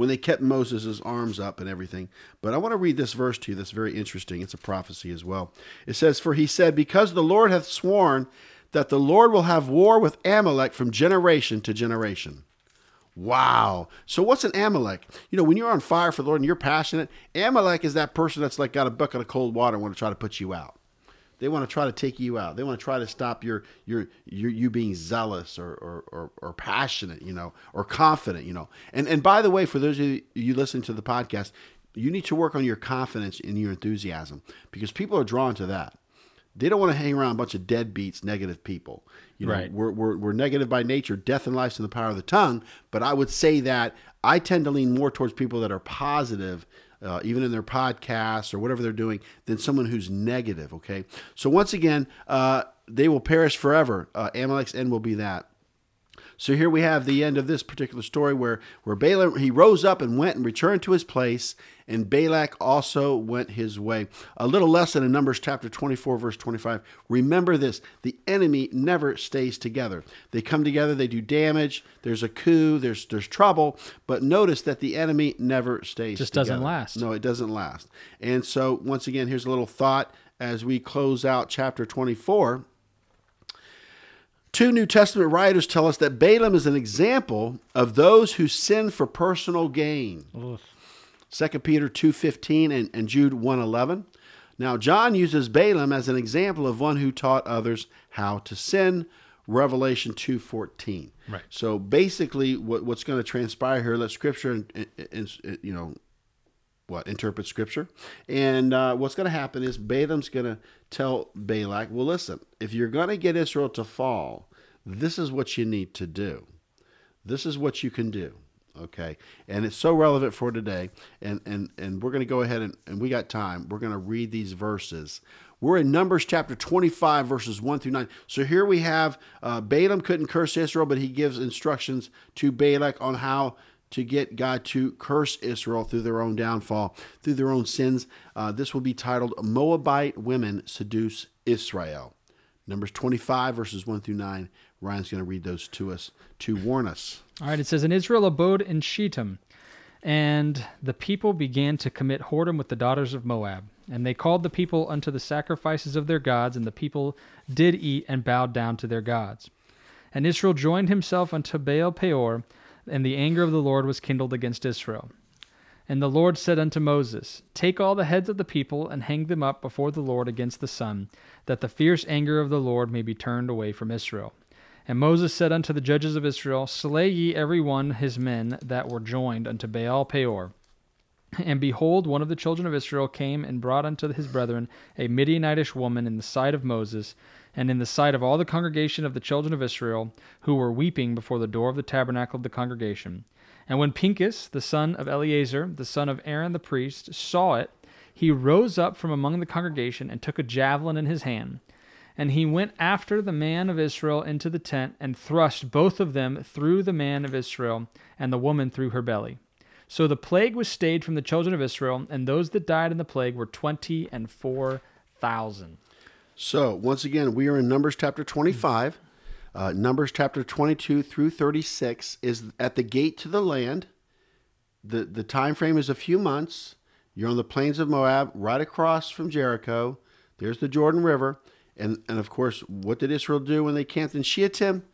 [SPEAKER 3] when they kept Moses' arms up and everything. But I want to read this verse to you that's very interesting. It's a prophecy as well. It says, For he said, Because the Lord hath sworn that the Lord will have war with Amalek from generation to generation. Wow. So what's an Amalek? You know, when you're on fire for the Lord and you're passionate, Amalek is that person that's like got a bucket of cold water and want to try to put you out. They want to try to take you out. They want to try to stop your your your you being zealous or or, or, or passionate, you know, or confident, you know. And and by the way, for those of you, you listening to the podcast, you need to work on your confidence and your enthusiasm because people are drawn to that. They don't want to hang around a bunch of deadbeats, negative people. You know,
[SPEAKER 2] Right.
[SPEAKER 3] we're, we're, we're negative by nature. Death and life's in the power of the tongue. But I would say that I tend to lean more towards people that are positive, uh, even in their podcasts or whatever they're doing, than someone who's negative. Okay. So once again, uh, they will perish forever. Uh, Amalek's end will be that. So here we have the end of this particular story where, where Balaam, he rose up and went and returned to his place, and Balak also went his way. A little lesson in Numbers chapter 24, verse 25. Remember this the enemy never stays together. They come together, they do damage, there's a coup, there's, there's trouble, but notice that the enemy never stays
[SPEAKER 2] Just doesn't last.
[SPEAKER 3] No, it doesn't last. And so, once again, here's a little thought as we close out chapter 24. Two New Testament writers tell us that Balaam is an example of those who sin for personal gain.
[SPEAKER 2] Oof.
[SPEAKER 3] 2 Peter 2.15 and, and Jude 1.11. Now, John uses Balaam as an example of one who taught others how to sin Revelation 2:14.
[SPEAKER 2] Right.
[SPEAKER 3] So basically, what, what's going to transpire here? Let Scripture, in, you know, what interpret Scripture, and uh, what's going to happen is Balaam's going to tell Balak, "Well, listen, if you're going to get Israel to fall, this is what you need to do. This is what you can do." Okay, and it's so relevant for today, and and and we're going to go ahead and, and we got time. We're going to read these verses. We're in Numbers chapter 25, verses 1 through 9. So here we have uh, Balaam couldn't curse Israel, but he gives instructions to Balak on how to get God to curse Israel through their own downfall, through their own sins. Uh, this will be titled Moabite Women Seduce Israel. Numbers 25, verses 1 through 9. Ryan's going to read those to us to warn us.
[SPEAKER 2] All right, it says, And Israel abode in Shittim, and the people began to commit whoredom with the daughters of Moab. And they called the people unto the sacrifices of their gods, and the people did eat and bowed down to their gods. And Israel joined himself unto Baal Peor, and the anger of the Lord was kindled against Israel. And the Lord said unto Moses, Take all the heads of the people, and hang them up before the Lord against the sun, that the fierce anger of the Lord may be turned away from Israel. And Moses said unto the judges of Israel, Slay ye every one his men that were joined unto Baal Peor. And behold, one of the children of Israel came and brought unto his brethren a Midianitish woman in the sight of Moses, and in the sight of all the congregation of the children of Israel, who were weeping before the door of the tabernacle of the congregation. And when Pinchas, the son of Eleazar, the son of Aaron the priest, saw it, he rose up from among the congregation and took a javelin in his hand. And he went after the man of Israel into the tent and thrust both of them through the man of Israel and the woman through her belly. So the plague was stayed from the children of Israel, and those that died in the plague were twenty and four thousand.
[SPEAKER 3] So, once again, we are in Numbers chapter 25. Uh, Numbers chapter 22 through 36 is at the gate to the land. The, the time frame is a few months. You're on the plains of Moab, right across from Jericho. There's the Jordan River. And, and of course, what did Israel do when they camped in Shittim?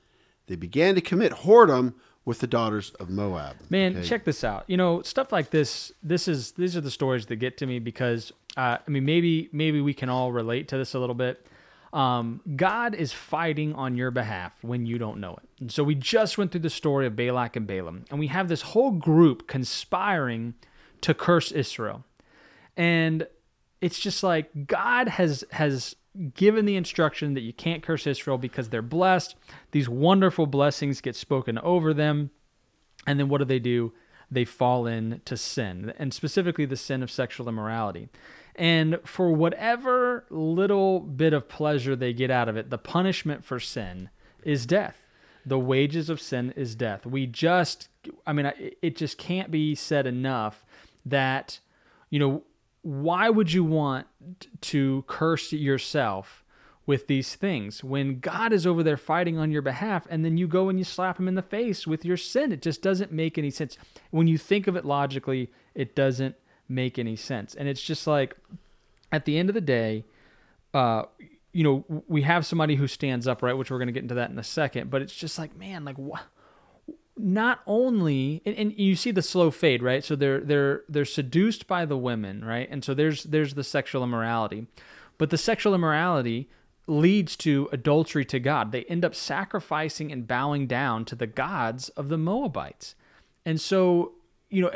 [SPEAKER 3] They began to commit whoredom with the daughters of Moab.
[SPEAKER 2] Man,
[SPEAKER 3] Okay.
[SPEAKER 2] check this out. You know, stuff like this. This is these are the stories that get to me because uh, I mean, maybe maybe we can all relate to this a little bit. Um, God is fighting on your behalf when you don't know it. And so we just went through the story of Balak and Balaam, and we have this whole group conspiring to curse Israel. And it's just like God has has given the instruction that you can't curse Israel because they're blessed. These wonderful blessings get spoken over them. And then what do they do? They fall into sin, and specifically the sin of sexual immorality. And for whatever little bit of pleasure they get out of it, the punishment for sin is death. The wages of sin is death. We just, I mean, it just can't be said enough that, you know, why would you want to curse yourself with these things when God is over there fighting on your behalf and then you go and you slap him in the face with your sin? It just doesn't make any sense. When you think of it logically, it doesn't make any sense. And it's just like at the end of the day, uh, you know, we have somebody who stands up, right? Which we're going to get into that in a second. But it's just like, man, like what? Not only, and, and you see the slow fade, right? So they're they're they're seduced by the women, right? And so there's there's the sexual immorality, but the sexual immorality leads to adultery to God. They end up sacrificing and bowing down to the gods of the Moabites, and so you know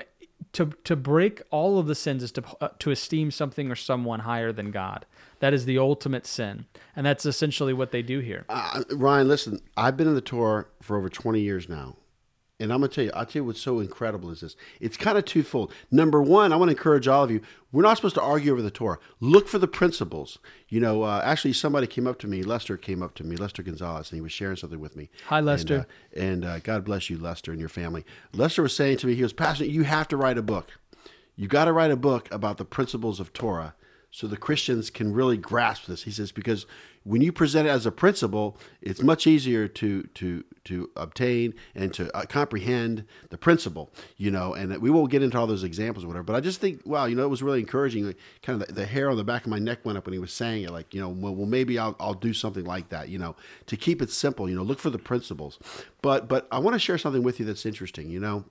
[SPEAKER 2] to to break all of the sins is to uh, to esteem something or someone higher than God. That is the ultimate sin, and that's essentially what they do here.
[SPEAKER 3] Uh, Ryan, listen, I've been in the Torah for over 20 years now. And I'm going to tell you, I'll tell you what's so incredible is this. It's kind of twofold. Number one, I want to encourage all of you. We're not supposed to argue over the Torah. Look for the principles. You know, uh, actually, somebody came up to me. Lester came up to me, Lester Gonzalez, and he was sharing something with me.
[SPEAKER 2] Hi, Lester.
[SPEAKER 3] And, uh, and uh, God bless you, Lester, and your family. Lester was saying to me, he was passionate, you have to write a book. You got to write a book about the principles of Torah so the Christians can really grasp this. He says because when you present it as a principle, it's much easier to to to obtain and to uh, comprehend the principle, you know. And we won't get into all those examples, or whatever. But I just think, wow, you know, it was really encouraging. Like, kind of the, the hair on the back of my neck went up when he was saying it. Like, you know, well, well, maybe I'll I'll do something like that, you know, to keep it simple. You know, look for the principles. But but I want to share something with you that's interesting. You know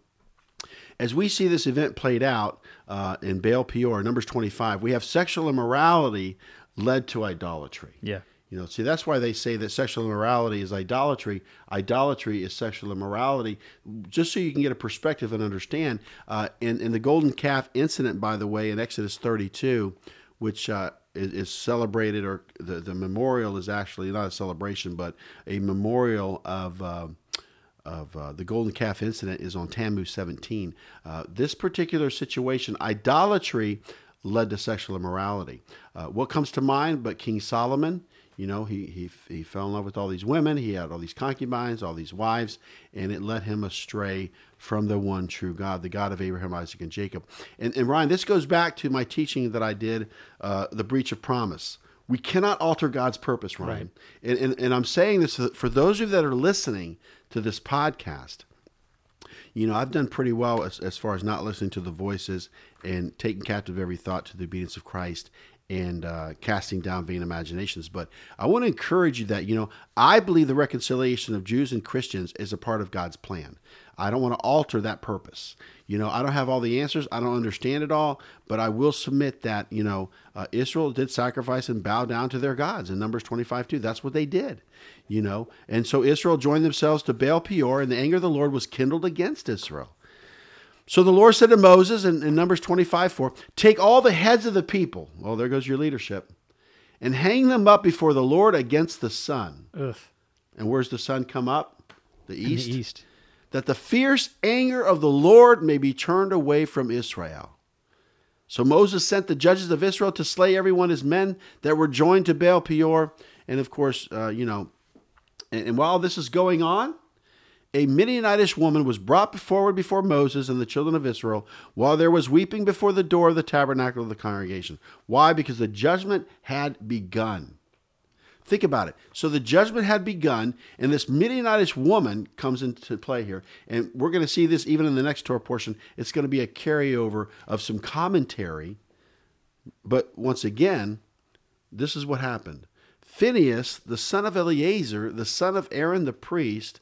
[SPEAKER 3] as we see this event played out uh, in Baal Peor, Numbers 25, we have sexual immorality led to idolatry.
[SPEAKER 2] Yeah.
[SPEAKER 3] You know, see, that's why they say that sexual immorality is idolatry. Idolatry is sexual immorality. Just so you can get a perspective and understand, uh, in, in the golden calf incident, by the way, in Exodus 32, which uh, is, is, celebrated, or the, the memorial is actually not a celebration, but a memorial of. Uh, of uh, the golden calf incident is on Tammuz 17. Uh, this particular situation, idolatry led to sexual immorality. Uh, what comes to mind but King Solomon? You know, he, he, he fell in love with all these women. He had all these concubines, all these wives, and it led him astray from the one true God, the God of Abraham, Isaac, and Jacob. And, and Ryan, this goes back to my teaching that I did, uh, the breach of promise. We cannot alter God's purpose, Ryan. Right. And, and, and I'm saying this for those of you that are listening to this podcast. You know, I've done pretty well as, as far as not listening to the voices and taking captive every thought to the obedience of Christ and uh, casting down vain imaginations. But I want to encourage you that, you know, I believe the reconciliation of Jews and Christians is a part of God's plan. I don't want to alter that purpose. You know, I don't have all the answers. I don't understand it all, but I will submit that, you know, uh, Israel did sacrifice and bow down to their gods in Numbers 25 2. That's what they did, you know. And so Israel joined themselves to Baal Peor, and the anger of the Lord was kindled against Israel. So the Lord said to Moses in, in Numbers 25 4, Take all the heads of the people, well, there goes your leadership, and hang them up before the Lord against the sun. Ugh. And where's the sun come up? The east.
[SPEAKER 2] the east.
[SPEAKER 3] That the fierce anger of the Lord may be turned away from Israel. So Moses sent the judges of Israel to slay everyone his men that were joined to Baal Peor. And of course, uh, you know, and, and while this is going on, a Midianitish woman was brought forward before Moses and the children of Israel while there was weeping before the door of the tabernacle of the congregation. Why? Because the judgment had begun. Think about it. So the judgment had begun, and this Midianitish woman comes into play here. And we're going to see this even in the next Torah portion. It's going to be a carryover of some commentary. But once again, this is what happened. Phineas, the son of Eleazar, the son of Aaron the priest,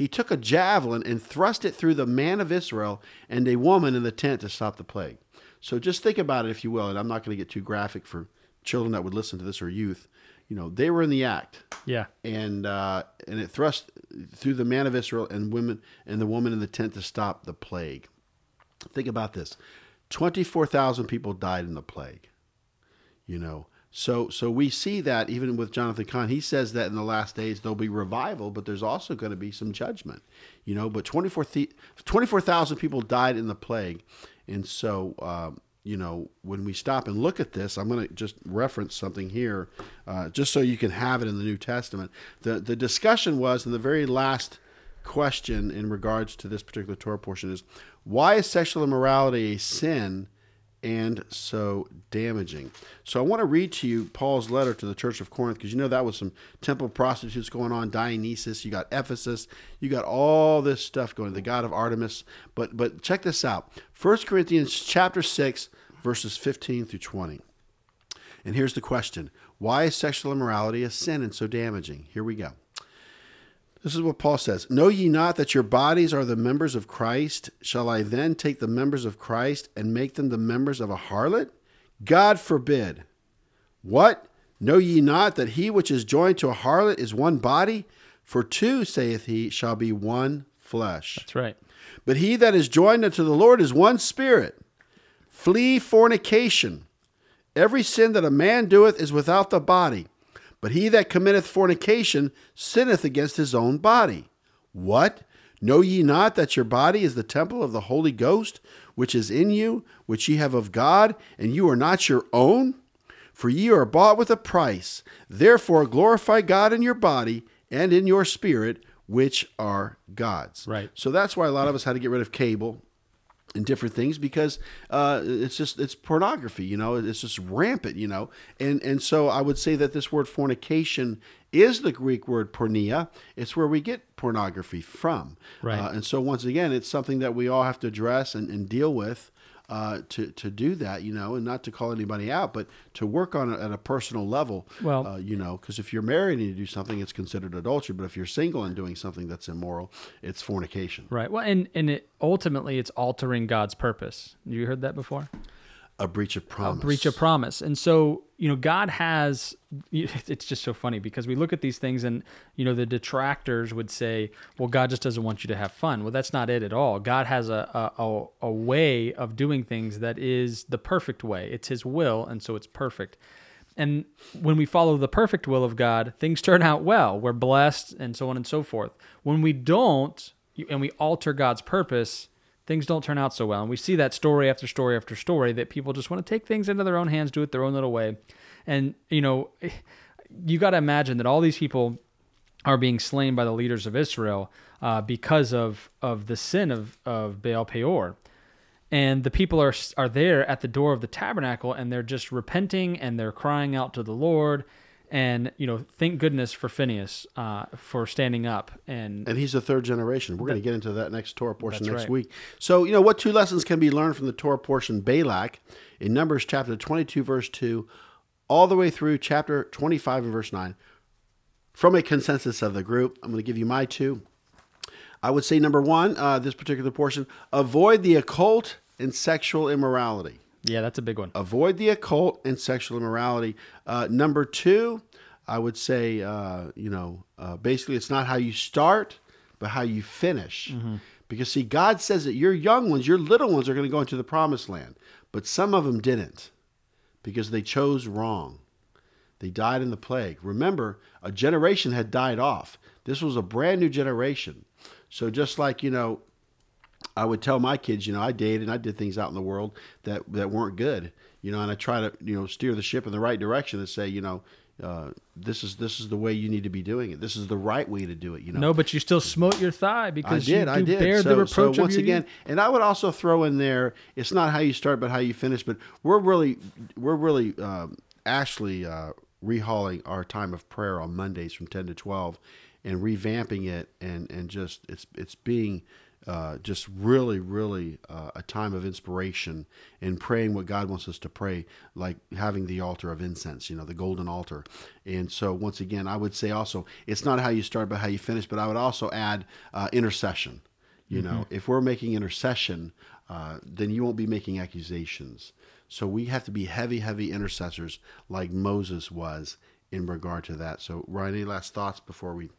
[SPEAKER 3] he took a javelin and thrust it through the man of Israel and a woman in the tent to stop the plague. So just think about it, if you will, and I'm not going to get too graphic for children that would listen to this or youth. You know, they were in the act.
[SPEAKER 2] Yeah.
[SPEAKER 3] And uh, and it thrust through the man of Israel and women and the woman in the tent to stop the plague. Think about this: twenty-four thousand people died in the plague. You know, so, so we see that even with Jonathan Cahn, he says that in the last days there'll be revival, but there's also going to be some judgment, you know. But 24,000 24, people died in the plague, and so uh, you know when we stop and look at this, I'm going to just reference something here, uh, just so you can have it in the New Testament. the The discussion was in the very last question in regards to this particular Torah portion is why is sexual immorality a sin? And so damaging. So I want to read to you Paul's letter to the church of Corinth because you know that was some temple prostitutes going on, Dionysus, you got Ephesus, you got all this stuff going, the god of Artemis. But but check this out. 1 Corinthians chapter 6 verses 15 through 20. And here's the question. Why is sexual immorality a sin and so damaging? Here we go. This is what Paul says Know ye not that your bodies are the members of Christ? Shall I then take the members of Christ and make them the members of a harlot? God forbid. What? Know ye not that he which is joined to a harlot is one body? For two, saith he, shall be one flesh.
[SPEAKER 2] That's right.
[SPEAKER 3] But he that is joined unto the Lord is one spirit. Flee fornication. Every sin that a man doeth is without the body but he that committeth fornication sinneth against his own body. What? Know ye not that your body is the temple of the Holy Ghost, which is in you, which ye have of God, and you are not your own? For ye are bought with a price. Therefore glorify God in your body and in your spirit, which are God's.
[SPEAKER 2] Right.
[SPEAKER 3] So that's why a lot of us had to get rid of cable and different things because uh, it's just it's pornography you know it's just rampant you know. And and so i would say that this word fornication is the greek word porneia it's where we get pornography from.
[SPEAKER 2] Right.
[SPEAKER 3] Uh, and so once again it's something that we all have to address and, and deal with uh, to to do that, you know, and not to call anybody out, but to work on it at a personal level.
[SPEAKER 2] Well,
[SPEAKER 3] uh, you know, because if you're married and you do something, it's considered adultery. But if you're single and doing something that's immoral, it's fornication.
[SPEAKER 2] Right. Well, and and it ultimately it's altering God's purpose. You heard that before?
[SPEAKER 3] A breach of promise.
[SPEAKER 2] a breach of promise. And so, you know, God has, it's just so funny because we look at these things and, you know, the detractors would say, well, God just doesn't want you to have fun. Well, that's not it at all. God has a, a, a way of doing things that is the perfect way. It's his will. And so it's perfect. And when we follow the perfect will of God, things turn out well. We're blessed and so on and so forth. When we don't, and we alter God's purpose, things don't turn out so well. And we see that story after story after story that people just want to take things into their own hands, do it their own little way. And, you know, you got to imagine that all these people are being slain by the leaders of Israel uh, because of, of the sin of, of Baal Peor. And the people are, are there at the door of the tabernacle and they're just repenting and they're crying out to the Lord and you know thank goodness for Phineas uh, for standing up and
[SPEAKER 3] and he's the third generation. We're going to get into that next Torah portion next
[SPEAKER 2] right.
[SPEAKER 3] week. So you know what two lessons can be learned from the Torah portion Balak in Numbers chapter twenty two verse two, all the way through chapter twenty five and verse nine. From a consensus of the group, I'm going to give you my two. I would say number one, uh, this particular portion, avoid the occult and sexual immorality.
[SPEAKER 2] Yeah that's a big one
[SPEAKER 3] avoid the occult and sexual immorality. Uh, number two, I would say, uh, you know, uh, basically it's not how you start, but how you finish. Because, see, God says that your young ones, your little ones are going to go into the promised land, but some of them didn't because they chose wrong. They died in the plague. Remember, a generation had died off. This was a brand new generation. So, just like, you know, I would tell my kids, you know, I dated and I did things out in the world that, that weren't good, you know, and I try to, you know, steer the ship in the right direction and say, you know, uh, this is this is the way you need to be doing it. This is the right way to do it. You know,
[SPEAKER 2] no but you still smote your thigh because I
[SPEAKER 3] did,
[SPEAKER 2] you
[SPEAKER 3] I did.
[SPEAKER 2] bear
[SPEAKER 3] so,
[SPEAKER 2] the reproach
[SPEAKER 3] so
[SPEAKER 2] of
[SPEAKER 3] once again,
[SPEAKER 2] youth.
[SPEAKER 3] and I would also throw in there, it's not how you start, but how you finish. But we're really, we're really um, actually uh, rehauling our time of prayer on Mondays from ten to twelve, and revamping it, and and just it's it's being. Uh, just really, really uh, a time of inspiration in praying what God wants us to pray, like having the altar of incense, you know, the golden altar. And so, once again, I would say also, it's not how you start, but how you finish. But I would also add uh, intercession. You know, if we're making intercession, uh, then you won't be making accusations. So we have to be heavy, heavy intercessors like Moses was in regard to that. So, Ryan, any last thoughts before we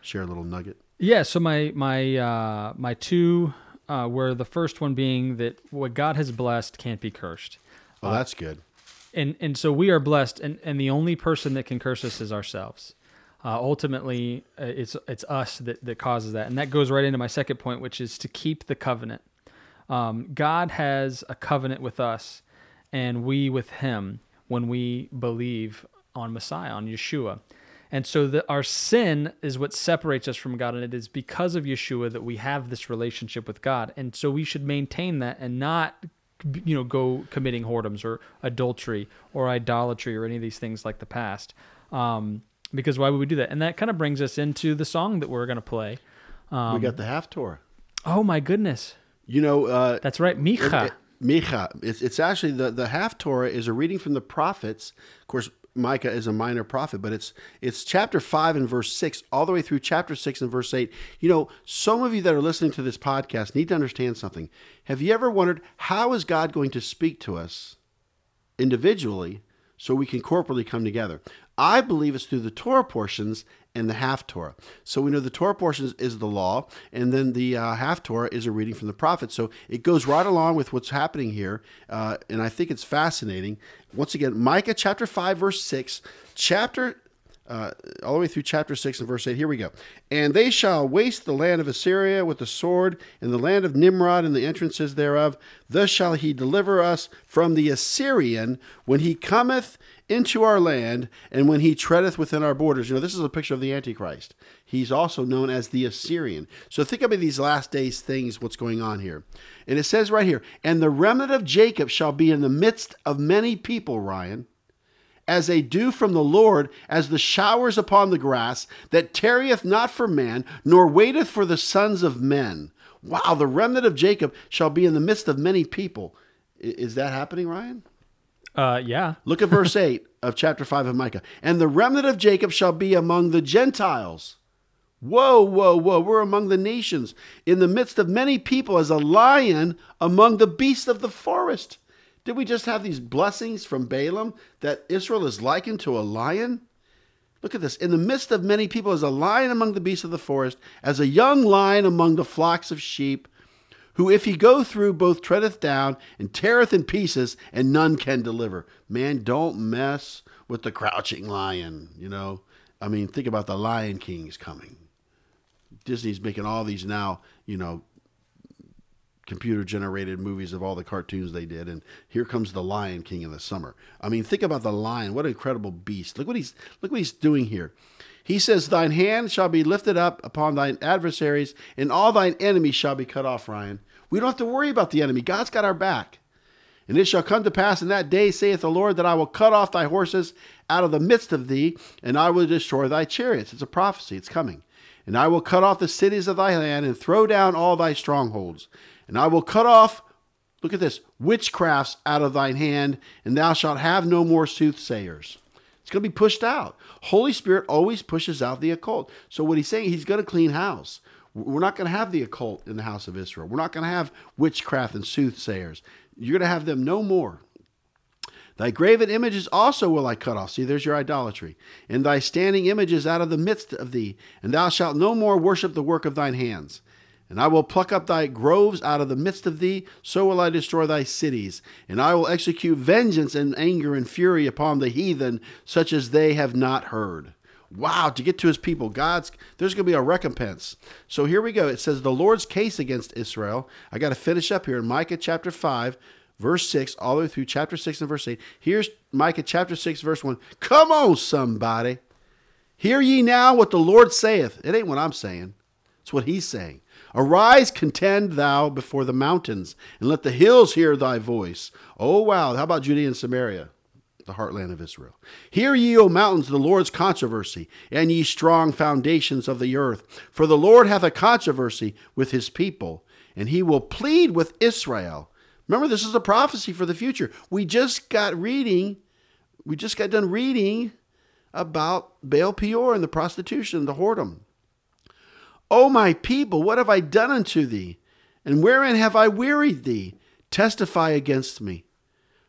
[SPEAKER 3] share a little nugget?
[SPEAKER 2] Yeah, so my my uh, my two uh, were the first one being that what God has blessed can't be cursed,
[SPEAKER 3] Oh, that's good.
[SPEAKER 2] and and so we are blessed, and and the only person that can curse us is ourselves. Uh, ultimately, uh, it's it's us that that causes that, and that goes right into my second point, which is to keep the covenant. Um, God has a covenant with us, and we with Him when we believe on Messiah, on Yeshua. And so that our sin is what separates us from God, and it is because of Yeshua that we have this relationship with God. And so we should maintain that and not, you know, go committing whoredoms or adultery or idolatry or any of these things like the past. Um, because why would we do that? And that kind of brings us into the song that we're going to play. Um,
[SPEAKER 3] we got the Haftorah.
[SPEAKER 2] oh my goodness,
[SPEAKER 3] You know, uh,
[SPEAKER 2] that's right, Micah.
[SPEAKER 3] It- Micah. It's, it's actually the, the Haftorah is a reading from the prophets. Of course, Micah is a minor prophet, but it's it's chapter five and verse six all the way through chapter six and verse eight. You know, some of you that are listening to this podcast need to understand something. Have you ever wondered how is God going to speak to us individually so we can corporately come together? I believe it's through the Torah portions and the Haftorah. So we know the Torah portions is the law, and then the uh, half Torah is a reading from the prophets. So it goes right along with what's happening here, uh, and I think it's fascinating. Once again, Micah chapter five verse six, chapter uh, all the way through chapter 6 and verse 8. Here we go. And they shall waste the land of Assyria with the sword, and the land of Nimrod and the entrances thereof. Thus shall he deliver us from the Assyrian when he cometh into our land and when he treadeth within our borders. You know, this is a picture of the Antichrist. He's also known as the Assyrian. So think about these last days things, what's going on here. And it says right here, and the remnant of Jacob shall be in the midst of many people, Ryan as a dew from the Lord, as the showers upon the grass, that tarrieth not for man, nor waiteth for the sons of men. Wow, the remnant of Jacob shall be in the midst of many people. Is that happening, Ryan?
[SPEAKER 2] Uh, yeah.
[SPEAKER 3] Look at verse 8 of chapter 5 of Micah. And the remnant of Jacob shall be among the Gentiles. Whoa, whoa, whoa. We're among the nations, in the midst of many people, as a lion among the beasts of the forest. Did we just have these blessings from Balaam that Israel is likened to a lion? Look at this. In the midst of many people, as a lion among the beasts of the forest, as a young lion among the flocks of sheep, who, if he go through, both treadeth down and teareth in pieces, and none can deliver. Man, don't mess with the crouching lion. You know, I mean, think about the Lion King's coming. Disney's making all these now, you know, computer generated movies of all the cartoons they did and here comes the lion king in the summer i mean think about the lion what an incredible beast look what he's look what he's doing here he says thine hand shall be lifted up upon thine adversaries and all thine enemies shall be cut off ryan we don't have to worry about the enemy god's got our back and it shall come to pass in that day, saith the Lord, that I will cut off thy horses out of the midst of thee, and I will destroy thy chariots. It's a prophecy, it's coming. And I will cut off the cities of thy land, and throw down all thy strongholds. And I will cut off, look at this, witchcrafts out of thine hand, and thou shalt have no more soothsayers. It's going to be pushed out. Holy Spirit always pushes out the occult. So what he's saying, he's going to clean house. We're not going to have the occult in the house of Israel. We're not going to have witchcraft and soothsayers. You're going to have them no more. Thy graven images also will I cut off. See, there's your idolatry. And thy standing images out of the midst of thee, and thou shalt no more worship the work of thine hands. And I will pluck up thy groves out of the midst of thee, so will I destroy thy cities. And I will execute vengeance and anger and fury upon the heathen, such as they have not heard. Wow, to get to his people, God's there's going to be a recompense. So here we go. It says the Lord's case against Israel. I got to finish up here in Micah chapter 5, verse 6, all the way through chapter 6 and verse 8. Here's Micah chapter 6, verse 1. Come on, somebody. Hear ye now what the Lord saith. It ain't what I'm saying, it's what he's saying. Arise, contend thou before the mountains, and let the hills hear thy voice. Oh, wow. How about Judea and Samaria? the heartland of Israel. Hear ye, O mountains, the Lord's controversy, and ye strong foundations of the earth. For the Lord hath a controversy with his people, and he will plead with Israel. Remember, this is a prophecy for the future. We just got reading, we just got done reading about Baal Peor and the prostitution, the whoredom. O my people, what have I done unto thee? And wherein have I wearied thee? Testify against me.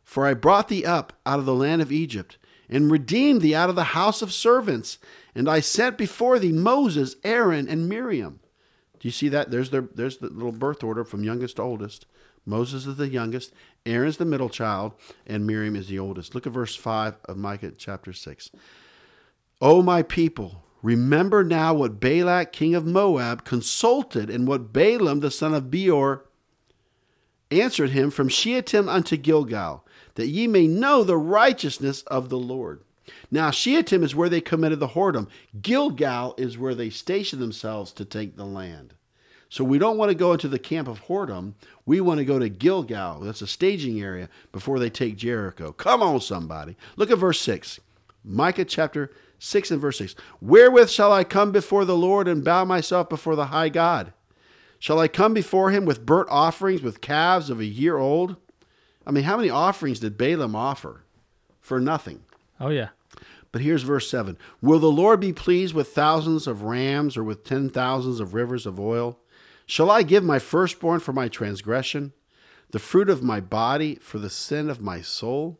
[SPEAKER 3] For I brought thee up out of the land of Egypt, and redeemed thee out of the house of servants, and I sent before thee Moses, Aaron, and Miriam. Do you see that? There's their there's the little birth order from youngest to oldest. Moses is the youngest, Aaron's the middle child, and Miriam is the oldest. Look at verse 5 of Micah chapter 6. O my people, remember now what Balak king of Moab consulted, and what Balaam the son of Beor answered him from Shittim unto Gilgal that ye may know the righteousness of the Lord. Now, Shittim is where they committed the whoredom. Gilgal is where they stationed themselves to take the land. So we don't want to go into the camp of whoredom. We want to go to Gilgal. That's a staging area before they take Jericho. Come on, somebody. Look at verse 6. Micah chapter 6 and verse 6. Wherewith shall I come before the Lord and bow myself before the high God? Shall I come before him with burnt offerings, with calves of a year old? I mean, how many offerings did Balaam offer? For nothing.
[SPEAKER 2] Oh, yeah.
[SPEAKER 3] But here's verse 7 Will the Lord be pleased with thousands of rams or with ten thousands of rivers of oil? Shall I give my firstborn for my transgression, the fruit of my body for the sin of my soul?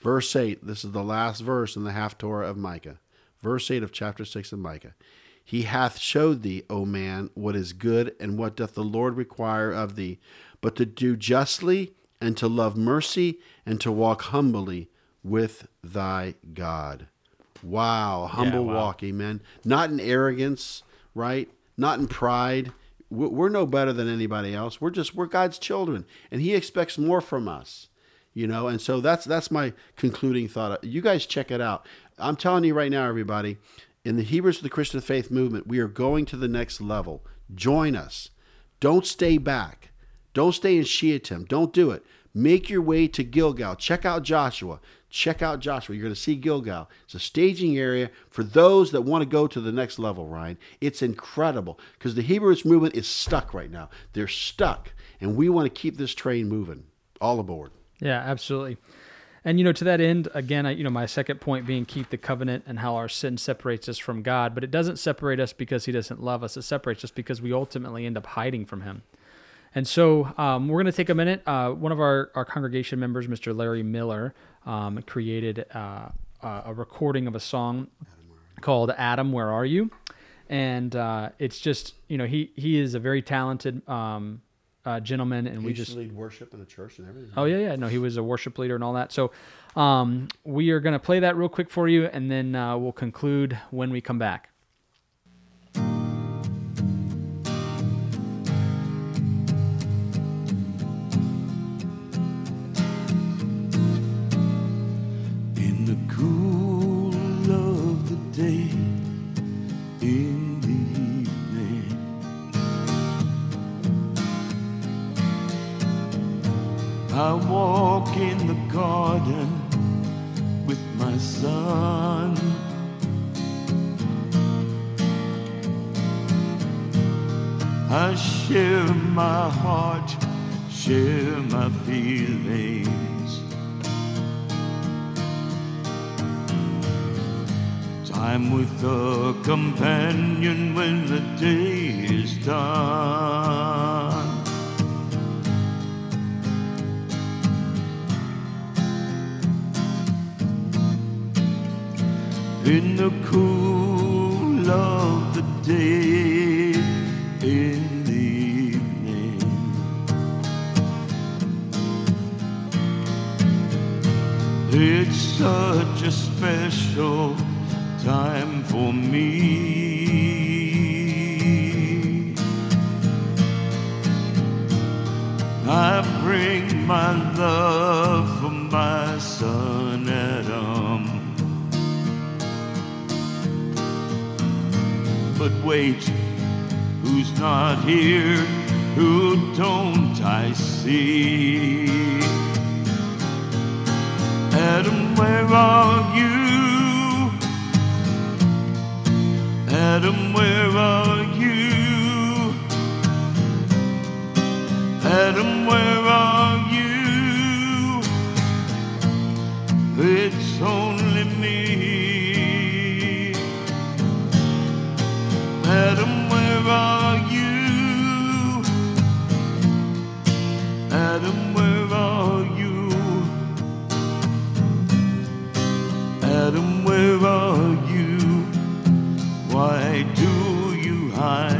[SPEAKER 3] Verse 8, this is the last verse in the Haftorah of Micah. Verse 8 of chapter 6 of Micah. He hath showed thee, O man, what is good, and what doth the Lord require of thee, but to do justly and to love mercy and to walk humbly with thy God. Wow, humble yeah, wow. walk, amen. Not in arrogance, right? Not in pride. We're no better than anybody else. We're just we're God's children, and He expects more from us, you know. And so that's that's my concluding thought. You guys check it out. I'm telling you right now, everybody, in the Hebrews of the Christian Faith movement, we are going to the next level. Join us. Don't stay back. Don't stay in Shittim. Don't do it. Make your way to Gilgal. Check out Joshua. Check out Joshua. You're going to see Gilgal. It's a staging area for those that want to go to the next level, Ryan. It's incredible because the Hebrew Roots movement is stuck right now. They're stuck, and we want to keep this train moving. All aboard.
[SPEAKER 2] Yeah, absolutely. And you know, to that end, again, I, you know, my second point being keep the covenant and how our sin separates us from God, but it doesn't separate us because He doesn't love us. It separates us because we ultimately end up hiding from Him. And so um, we're going to take a minute. Uh, one of our, our congregation members, Mr. Larry Miller, um, created uh, a recording of a song called Adam, Where Are You? And uh, it's just, you know, he, he is a very talented um, uh, gentleman, and
[SPEAKER 3] He
[SPEAKER 2] we just
[SPEAKER 3] lead worship in the church and everything.
[SPEAKER 2] Oh yeah, yeah. No, he was a worship leader and all that. So um, we are going to play that real quick for you, and then uh, we'll conclude when we come back.
[SPEAKER 4] I walk in the garden with my son. I share my heart, share my feelings. Time with a companion when the day is done. In the cool of the day, in the evening. It's such a special time for me. I bring my love for my son Adam. But wait, who's not here? Who don't I see? Adam, where are you? Adam, where are you? Adam, where are you? It's only me. Adam, where are you? Why do you hide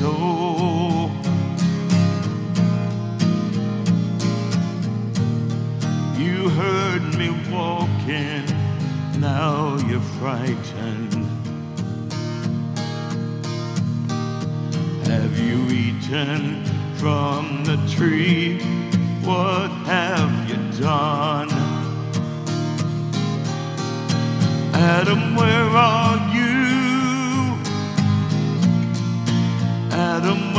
[SPEAKER 4] told you so? You heard me walking, now you're frightened. Have you eaten from the tree? What have you done? Adam, where are you? Adam,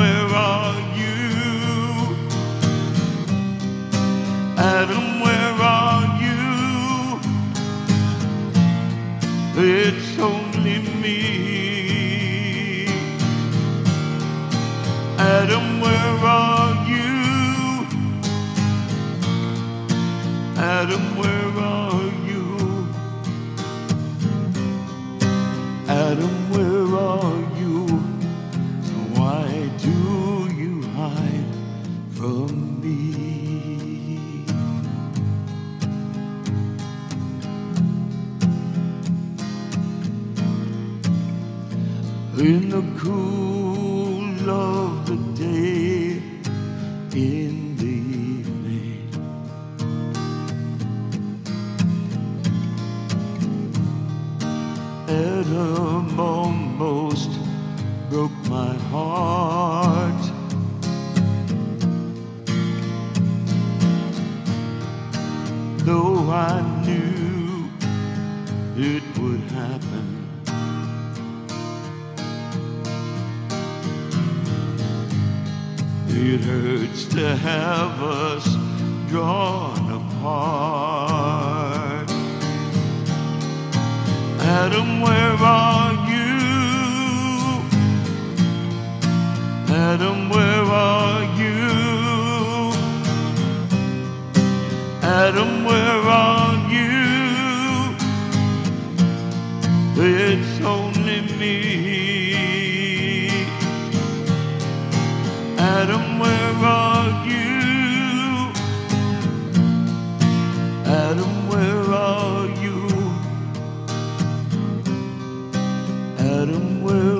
[SPEAKER 4] Adam, where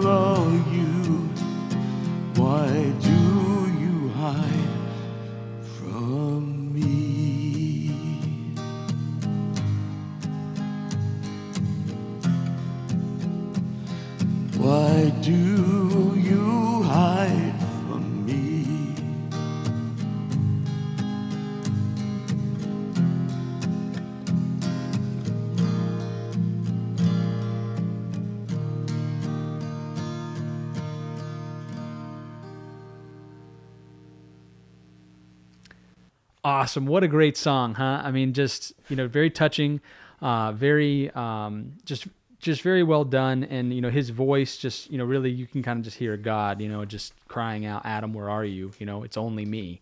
[SPEAKER 2] Awesome. What a great song, huh? I mean, just, you know, very touching, uh, very, um, just, just very well done. And, you know, his voice just, you know, really, you can kind of just hear God, you know, just crying out, Adam, where are you? You know, it's only me.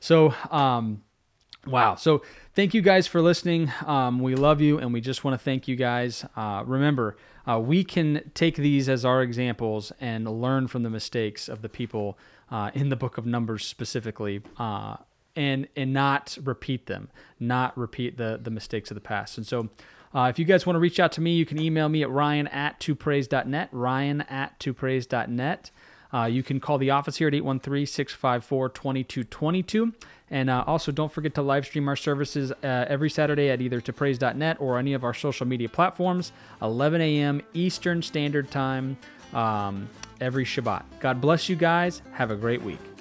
[SPEAKER 2] So, um, Wow. So thank you guys for listening. Um, we love you, and we just want to thank you guys. Uh, remember, uh, we can take these as our examples and learn from the mistakes of the people uh, in the book of Numbers specifically. Uh, and, and not repeat them, not repeat the, the mistakes of the past. And so, uh, if you guys want to reach out to me, you can email me at ryan at twopraise.net, ryan at twopraise.net. Uh, you can call the office here at 813 654 2222. And uh, also, don't forget to live stream our services uh, every Saturday at either topraise.net or any of our social media platforms, 11 a.m. Eastern Standard Time, um, every Shabbat. God bless you guys. Have a great week.